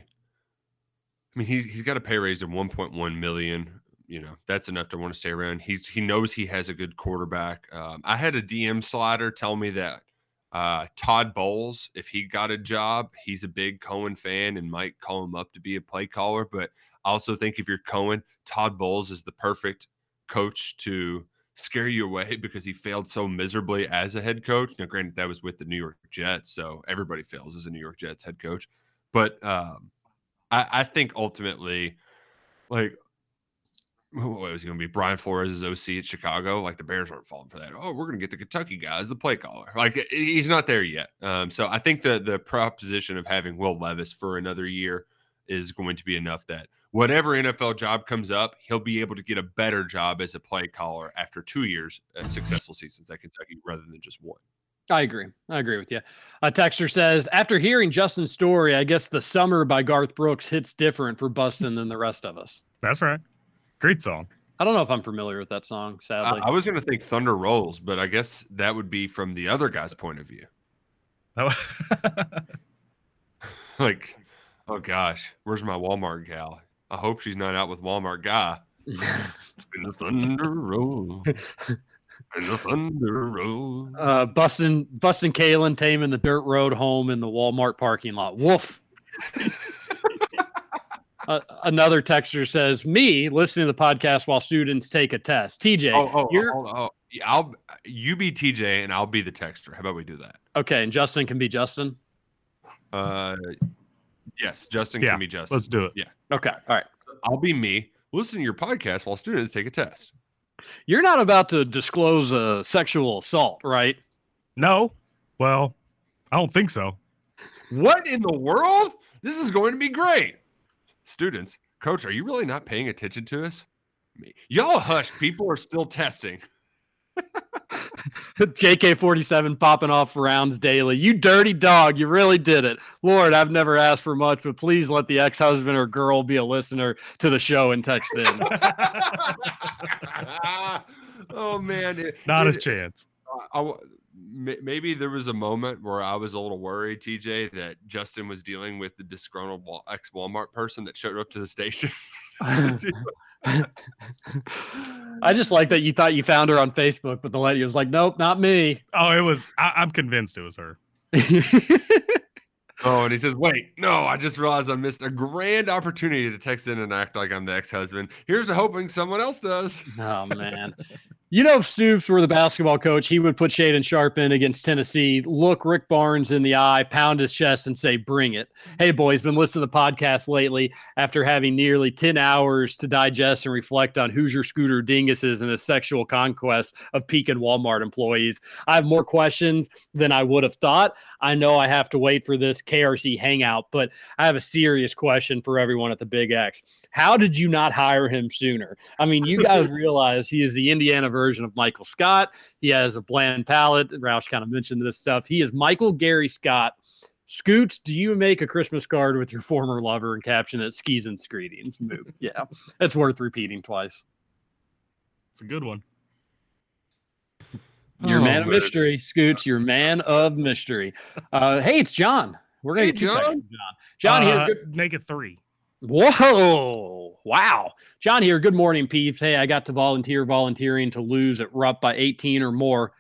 I mean he he's got a pay raise of 1.1 million. You know, that's enough to want to stay around. He's he knows he has a good quarterback. Um, I had a DM slider tell me that uh Todd Bowles, if he got a job, he's a big Coen fan and might call him up to be a play caller. But I also think if you're Coen, Todd Bowles is the perfect coach to scare you away because he failed so miserably as a head coach. Now, granted, that was with the New York Jets, so everybody fails as a New York Jets head coach. But um, I, I think ultimately, like, what was going to be? Brian Flores' OC at Chicago. Like the Bears aren't falling for that. Oh, we're going to get the Kentucky guys, the play caller. Like he's not there yet. Um, so I think the the proposition of having Will Levis for another year is going to be enough that whatever NFL job comes up, he'll be able to get a better job as a play caller after two years of successful seasons at Kentucky rather than just one. I agree. I agree with you. A texter says, after hearing Justin's story, I guess the summer by Garth Brooks hits different for Bustin than the rest of us. That's right. Great song. I don't know if I'm familiar with that song, sadly. I was going to think Thunder Rolls, but I guess that would be from the other guy's point of view. Oh. like, oh gosh, where's my Walmart gal? I hope she's not out with Walmart guy. In the thunder roll. In the thunder roll. uh, busting, busting Kalen taming the dirt road home in the Walmart parking lot. Woof. Uh, another texter says, "Me listening to the podcast while students take a test." TJ, Oh, oh, you're oh, oh, yeah, I'll you be TJ and I'll be the texter. How about we do that? okay, and Justin can be Justin. Uh, yes, Justin Yeah, can be Justin. let's do it. Yeah, Okay, all right. I'll be me. Listen to your podcast while students take a test. You're not about to disclose a sexual assault, right? No. Well, I don't think so. What in the world? This is going to be great. Students, coach, are you really not paying attention to us? Me. Y'all hush. People are still testing. JK47 popping off rounds daily. You dirty dog. You really did it. Lord, I've never asked for much, but please let the ex husband or girl be a listener to the show and text in. oh man, it- Not a chance. I- I w- may- maybe there was a moment where I was a little worried, TJ, that Justin was dealing with the disgruntled ex Walmart person that showed up to the station. I just like that you thought you found her on Facebook, but the lady was like, nope, not me. Oh, it was. I, I'm convinced it was her. oh, and he says, "Wait, no! I just realized I missed a grand opportunity to text in and act like I'm the ex-husband. Here's to hoping someone else does." Oh man. You know, if Stoops were the basketball coach, he would put Shaedon Sharpe in against Tennessee, look Rick Barnes in the eye, pound his chest, and say, Bring it. Hey, boys, been listening to the podcast lately after having nearly 10 hours to digest and reflect on Hoosier Scooter dinguses and the sexual conquest of Pekin Walmart employees. I have more questions than I would have thought. I know I have to wait for this KRC hangout, but I have a serious question for everyone at the Big X. How did you not hire him sooner? I mean, you guys realize he is the Indiana version of Michael Scott. He has a bland palate. Roush kind of mentioned this stuff. He is Michael Gary Scott. Scoots, do you make a Christmas card with your former lover and caption it skis and greetings? Move. Yeah, it's worth repeating twice. It's a good one. You're a Oh, man of man. mystery, Scoots. You're a man of mystery. Uh, hey, it's John. We're gonna Hey, get two texts John. John. John here. Uh, Good, Make it three. Whoa! Wow, John here. Good morning, peeps. Hey, I got to volunteer volunteering to lose at Rupp by 18 or more.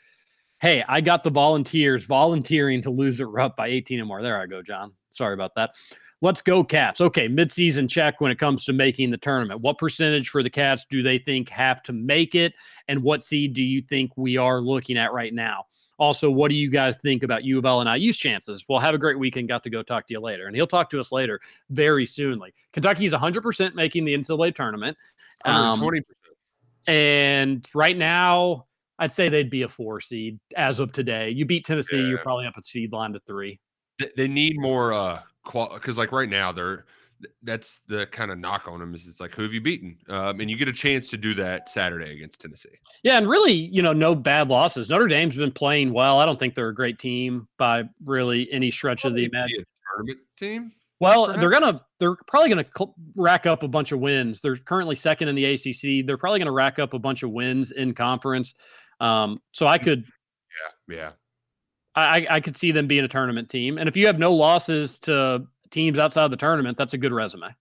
Hey, I got the volunteers volunteering to lose at Rupp by 18 or more. There I go, John. Sorry about that. Let's go, Cats. Okay, midseason check when it comes to making the tournament. What percentage for the Cats do they think have to make it? And what seed do you think we are looking at right now? Also, what do you guys think about U of L and IU's chances? Well, have a great weekend. Got to go talk to you later. And he'll talk to us later very soonly. is 100% making the NCAA tournament. Um, and right now, I'd say they'd be a four seed as of today. You beat Tennessee, you're probably up at seed line to three. They- they need more uh because like right now they're that's the kind of knock on them is it's like who have you beaten um, and you get a chance to do that saturday against tennessee Yeah, and really, you know, no bad losses. Notre Dame's been playing well. I don't think they're a great team by really any stretch of the imagination. tournament team Well, they're gonna they're probably gonna cl- rack up a bunch of wins. They're currently second in the ACC. They're probably gonna rack up a bunch of wins in conference. Um, so I could yeah yeah I- I could see them being a tournament team. And if you have no losses to teams outside the tournament, that's a good resume.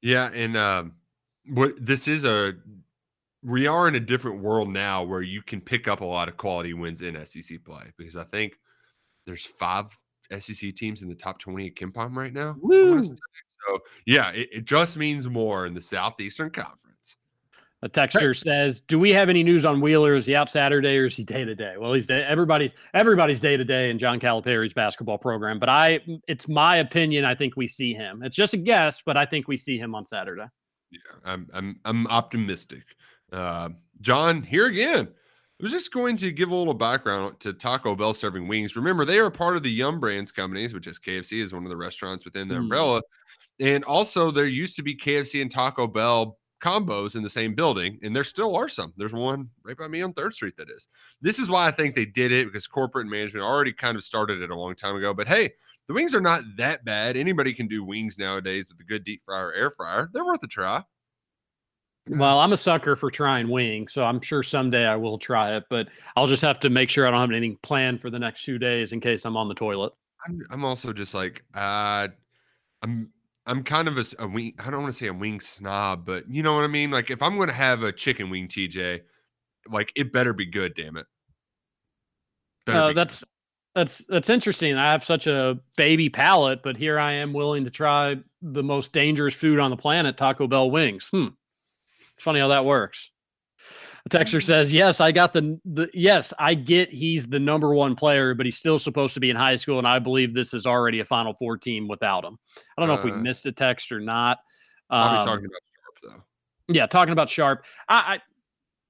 yeah and um, what this is a we are in a different world now where you can pick up a lot of quality wins in sec play because i think there's five sec teams in the top 20 at KenPom right now so yeah it, it just means more in the southeastern conference A texter says, "Do we have any news on Wheeler? Is he out Saturday or is he day to day?" Well, he's day, everybody's everybody's day to day in John Calipari's basketball program. But I, it's my opinion. I think we see him. It's just a guess, but I think we see him on Saturday. Yeah, I'm I'm I'm optimistic. Uh, John, here again. I was just going to give a little background to Taco Bell serving wings. Remember, they are part of the Yum Brands companies, which is KFC is one of the restaurants within the Mm. umbrella. And also, there used to be KFC and Taco Bell combos in the same building, and there still are some. There's one right by me on Third Street that is. This is why I think they did it because corporate management already kind of started it a long time ago. But hey, the wings are not that bad. Anybody can do wings nowadays with a good deep fryer air fryer. They're worth a try. Well, I'm a sucker for trying wing, so I'm sure someday I will try it. But I'll just have to make sure I don't have anything planned for the next few days in case I'm on the toilet. I'm I'm also just like uh I'm I'm kind of a, a wing I don't want to say a wing snob, but you know what I mean? Like if I'm gonna have a chicken wing TJ, like it better be good, damn it. Better Uh, be good. that's that's that's interesting. I have such a baby palate, but here I am willing to try the most dangerous food on the planet, Taco Bell wings. Hmm. Funny how that works. The texter says, "Yes, I got the the yes, I get he's the number one player, but he's still supposed to be in high school, and I believe this is already a Final Four team without him. I don't know if we Uh, missed a text or not. I'll Um, be talking about Sharpe though. yeah, talking about Sharpe. I, I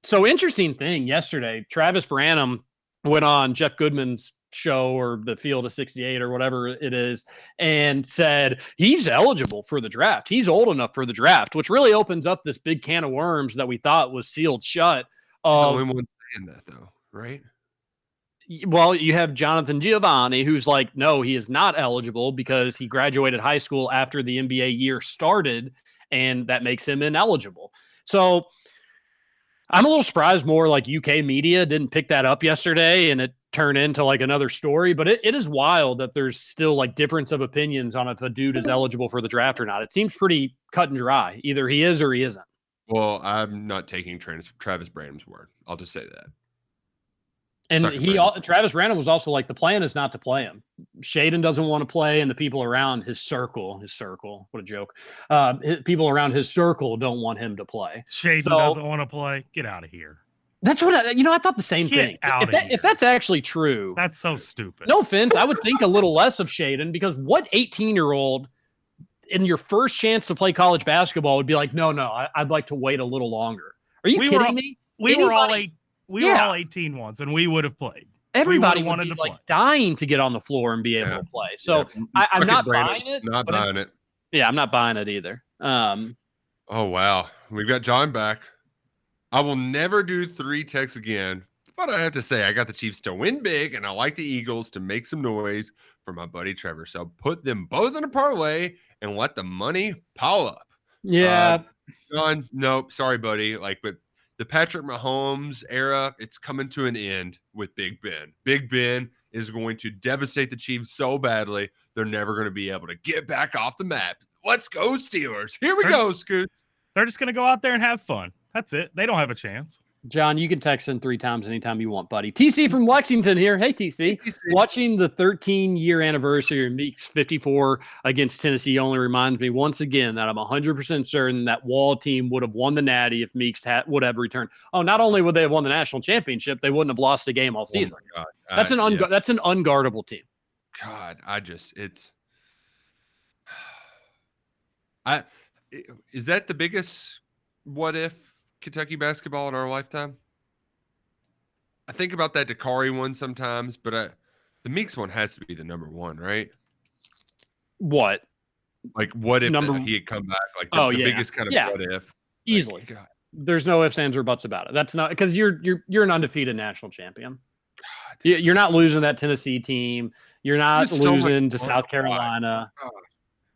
so interesting thing yesterday. Travis Branham went on Jeff Goodman's show or the Field of 68 or whatever it is and said he's eligible for the draft. He's old enough for the draft, which really opens up this big can of worms that we thought was sealed shut. Of only one saying that though, right? well, you have Jonathan Givony, who's like, no, he is not eligible because he graduated high school after the NBA year started, and that makes him ineligible. So I'm a little surprised more like UK media didn't pick that up yesterday and it turned into like another story. But it, it is wild that there's still like difference of opinions on if a dude is eligible for the draft or not. It seems pretty cut and dry. Either he is or he isn't. Well, I'm not taking Travis Travis Branham's word. I'll just say that. And Sucker he, Branham. Travis Branham was also like, the plan is not to play him. Shaedon doesn't want to play, and the people around his circle, his circle, what a joke. Uh, hi- people around his circle don't want him to play. Shaedon So- doesn't want to play. Get out of here. That's what I, you know. I thought the same Get thing. outta If, that, here. if that's actually true, That's so stupid. no offense, I would think a little less of Shaedon because what 18 year old in your first chance to play college basketball would be like, no, no, I, I'd like to wait a little longer. Are you We were kidding all- me? We were all eight. We were all 18 once, and we would have played. Everybody would've wanted be to play. like dying to get on the floor and be able Yeah. to play. So Yeah, I, I'm not Branham, buying it. Not but it- buying it. Yeah, I'm not buying it either. Um, Oh wow, we've got John back. I will never do three texts again, but I have to say I got the Chiefs to win big, and I like the Eagles to make some noise for my buddy Trevor. So put them both in a parlay and let the money pile up. yeah, uh, John, nope, sorry, buddy. Like, but the Patrick Mahomes era, it's coming to an end with Big Ben. Big Ben is going to devastate the Chiefs so badly they're never going to be able to get back off the map. Let's go, Steelers! Here we They're go, Scoots. They're just going to go out there and have fun. That's it. They don't have a chance. John, you can text in three times anytime you want, buddy. TC from Lexington here. Hey, TC. Watching the 13 year anniversary of Meeks 54 against Tennessee only reminds me once again that I'm 100% certain that Wall team would have won the Natty if Meeks had, would have returned. Oh, not only would they have won the national championship, they wouldn't have lost a game all Oh season. my God. that's I- an ungu- yeah. that's an unguardable team. God, I just it's I i- is that the biggest what if Kentucky basketball in our lifetime? I think about that Dakari one sometimes, but I, the Meeks one has to be the number one, right? What? Like, what if Number- he had come back? Like, the, Oh, the yeah. biggest kind of Yeah. what if. Easily. There's no ifs, ands, or buts about it. That's not because you're you're you're an undefeated national champion. You- You're not losing that Tennessee team. You're not was so losing to South. Carolina. Oh,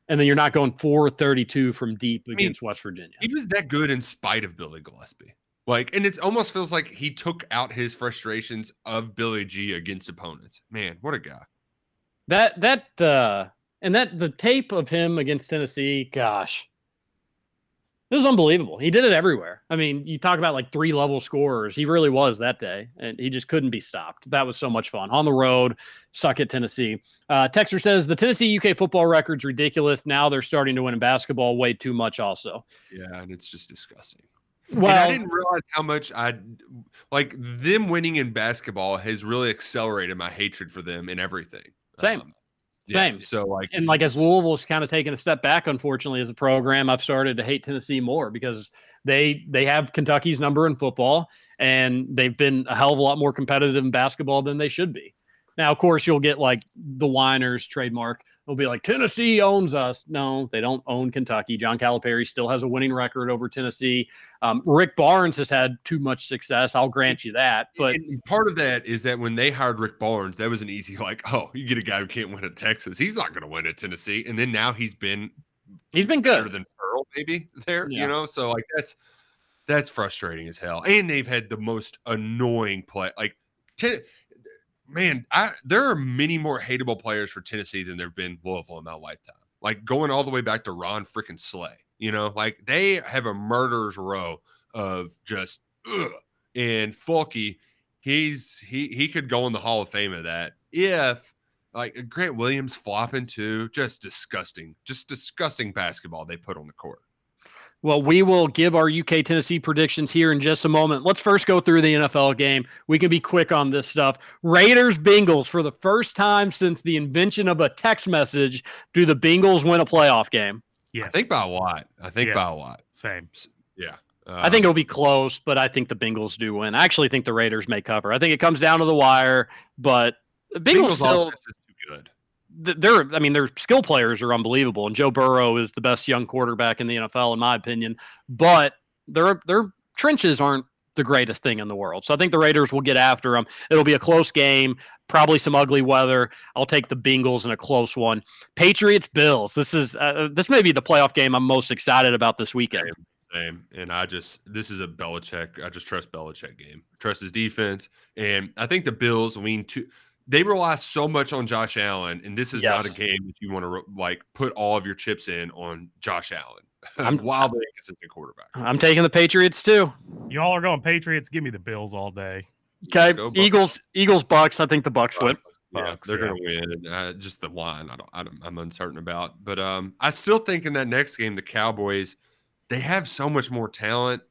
And then you're not going 432 from deep mean, against West Virginia. He was that good in spite of Billy Gillispie. Like, and it almost feels like he took out his frustrations of Billy G against opponents. Man, what a guy. That that uh and that the tape of him against Tennessee, gosh. It was unbelievable. He did it everywhere. I mean, you talk about like three level scorers. He really was that day, and he just couldn't be stopped. That was so much fun. On the road, suck at Tennessee. Uh, Texter says the Tennessee UK football record's ridiculous. Now they're starting to win in basketball way too much, also. Yeah, and it's just disgusting. Well- and I didn't realize how much I like them winning in basketball has really accelerated my hatred for them in everything. Same. Um, yeah, Same. So like, and like as Louisville's kind of taken a step back, unfortunately, as a program, I've started to hate Tennessee more because they they have Kentucky's number in football, and they've been a hell of a lot more competitive in basketball than they should be. Now, of course, you'll get like the whiners trademark. They'll be like Tennessee owns us. No, they don't own Kentucky. John Calipari still has a winning record over Tennessee. Um, Rick Barnes has had too much success. I'll grant you that, but and part of that is that when they hired Rick Barnes, that was an easy like, oh, you get a guy who can't win at Texas. He's not going to win at Tennessee. And then now he's been he's been better good. than Pearl, maybe there. Yeah. You know, so like that's that's frustrating as hell. And they've had the most annoying play. Like, ten, man, I there are many more hateable players for Tennessee than there've been Louisville in my lifetime. Like going all the way back to Ron freaking Slay. You know, like they have a murderer's row of just ugh. and Fulky. He's he he could go in the Hall of Fame of that if like Grant Williams flopping too. Just disgusting, just disgusting basketball they put on the court. Well, we will give our UK Tennessee predictions here in just a moment. Let's first go through the NFL game. We can be quick on this stuff. Raiders Bengals for the first time since the invention of a text message. Do the Bengals win a playoff game? Yeah, I think by a lot. I think Yes. by a lot. Same. Yeah. I think um, it'll be close, but I think the Bengals do win. I actually think the Raiders may cover. I think it comes down to the wire, but the Bengals, Bengals still offense is too good. th- they're I mean their skill players are unbelievable and Joe Burrow is the best young quarterback in the NFL in my opinion but their their trenches aren't the greatest thing in the world so I think the Raiders will get after them it'll be a close game probably some ugly weather I'll take the Bengals in a close one Patriots Bills this is uh, this may be the playoff game I'm most excited about this weekend Same. And I just this is a Belichick. I just trust Belichick game. Trust his defense. And I think the Bills lean to they rely so much on Josh Allen, and this is not a game that you want to like put all of your chips in on Josh Allen. I'm- wildly inconsistent quarterback. I'm taking the Patriots too Y'all are going Patriots. Give me the Bills all day. okay. Eagles Eagles Bucks I think the Bucks win Yeah, Bucks, they're yeah. going to win. Uh, just the line, I don't, I don't, I'm uncertain about. But um, I still think in that next game, the Cowboys, they have so much more talent.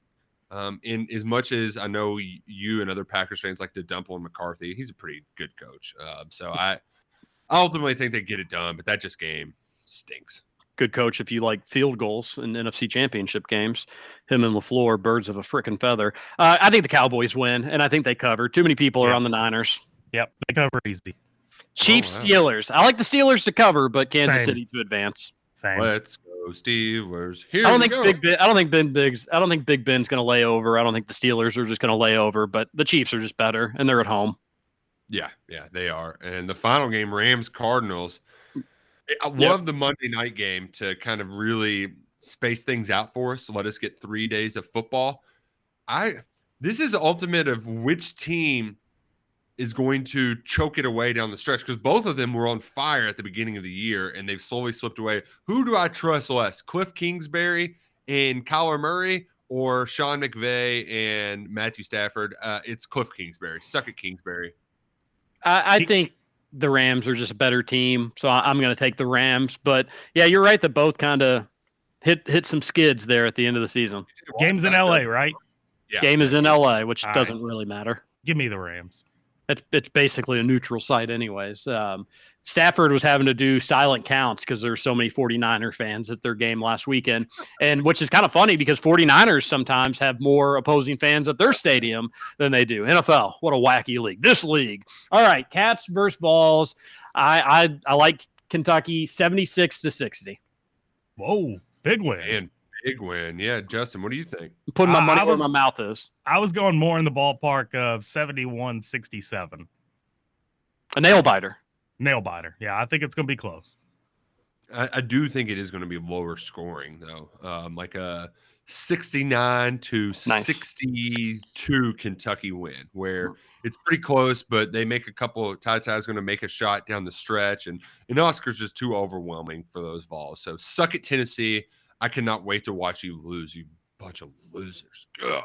Um, in as much as I know you and other Packers fans like to dump on McCarthy, he's a pretty good coach. Um, so I, I ultimately think they get it done. But that just game stinks. good coach if you like field goals in NFC championship games. Him and LaFleur, birds of a frickin' feather. Uh, I think the Cowboys win, and I think they cover. Too many people are on the Niners. Yep, they cover easy. Chiefs, wow. Steelers. I like the Steelers to cover, but Kansas Same. City to advance. Same. Let's go Steelers. Here I don't think go. Big Ben. I don't think Ben Big's. I don't think Big Ben's going to lay over. I don't think the Steelers are just going to lay over. But the Chiefs are just better, and they're at home. Yeah, yeah, they are. And the final game, Rams Cardinals. I Yep. love the Monday night game to kind of really space things out for us. Let us get three days of football. I this is ultimate of which team is going to choke it away down the stretch because both of them were on fire at the beginning of the year and they've slowly slipped away. Who do I trust less, Cliff Kingsbury and Kyler Murray, or Sean McVay and Matthew Stafford? Uh, it's Cliff Kingsbury. Suck at Kingsbury. I, I think the Rams are just a better team, so I, I'm going to take the Rams. But yeah, you're right that both kind of hit hit some skids there at the end of the season. Game's in LA, right? Yeah. Game is in LA, which All right. doesn't really matter. Give me the Rams. It's it's basically a neutral site, anyways. Um, Stafford was having to do silent counts because there's so many 49er fans at their game last weekend, and which is kind of funny because 49ers sometimes have more opposing fans at their stadium than they do. NFL, what a wacky league! This league. All right, Cats versus Vols. I I, I like Kentucky 76 to 60. Whoa, big win. And big win. Yeah, Justin, what do you think? Putting my I- money I where was- my mouth is. I was going more in the ballpark of 71 67. A nail biter. Nail biter. Yeah, I think it's going to be close. I, I do think it is going to be lower scoring though, um, like a sixty-nine to Nice. sixty-two Kentucky win, where it's pretty close, but they make a couple. Ty Ty's going to make a shot down the stretch, and and Oscar's just too overwhelming for those Vols. So suck it, Tennessee. I cannot wait to watch you lose, you bunch of losers. God.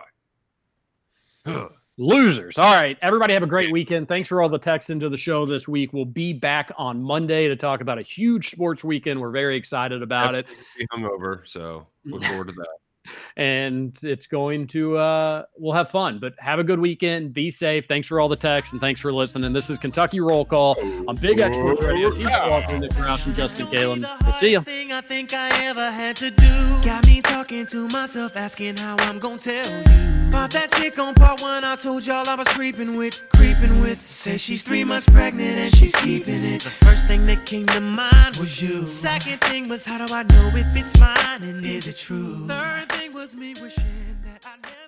Losers. All right. Everybody have a great weekend. Thanks for all the texts into the show this week. We'll be back on Monday to talk about a huge sports weekend. We're very excited about it. Hungover, so look forward to that. And it's going to uh we'll have fun. But have a good weekend. Be safe. Thanks for all the texts and thanks for listening. This is Kentucky Roll Call on Big X Sports Radio. Keep walking Nick Roush and Justin Kalen. We'll see you. thing I think I ever had to do. Got me talking to myself, asking how I'm gonna tell you. About that chick on part one, I told y'all I was creeping with, creeping with. Say she's three months pregnant and she's keeping it. The first thing that came to mind was you. Second thing was how do I know if it's mine and is it true? Third thing was me wishing that I never.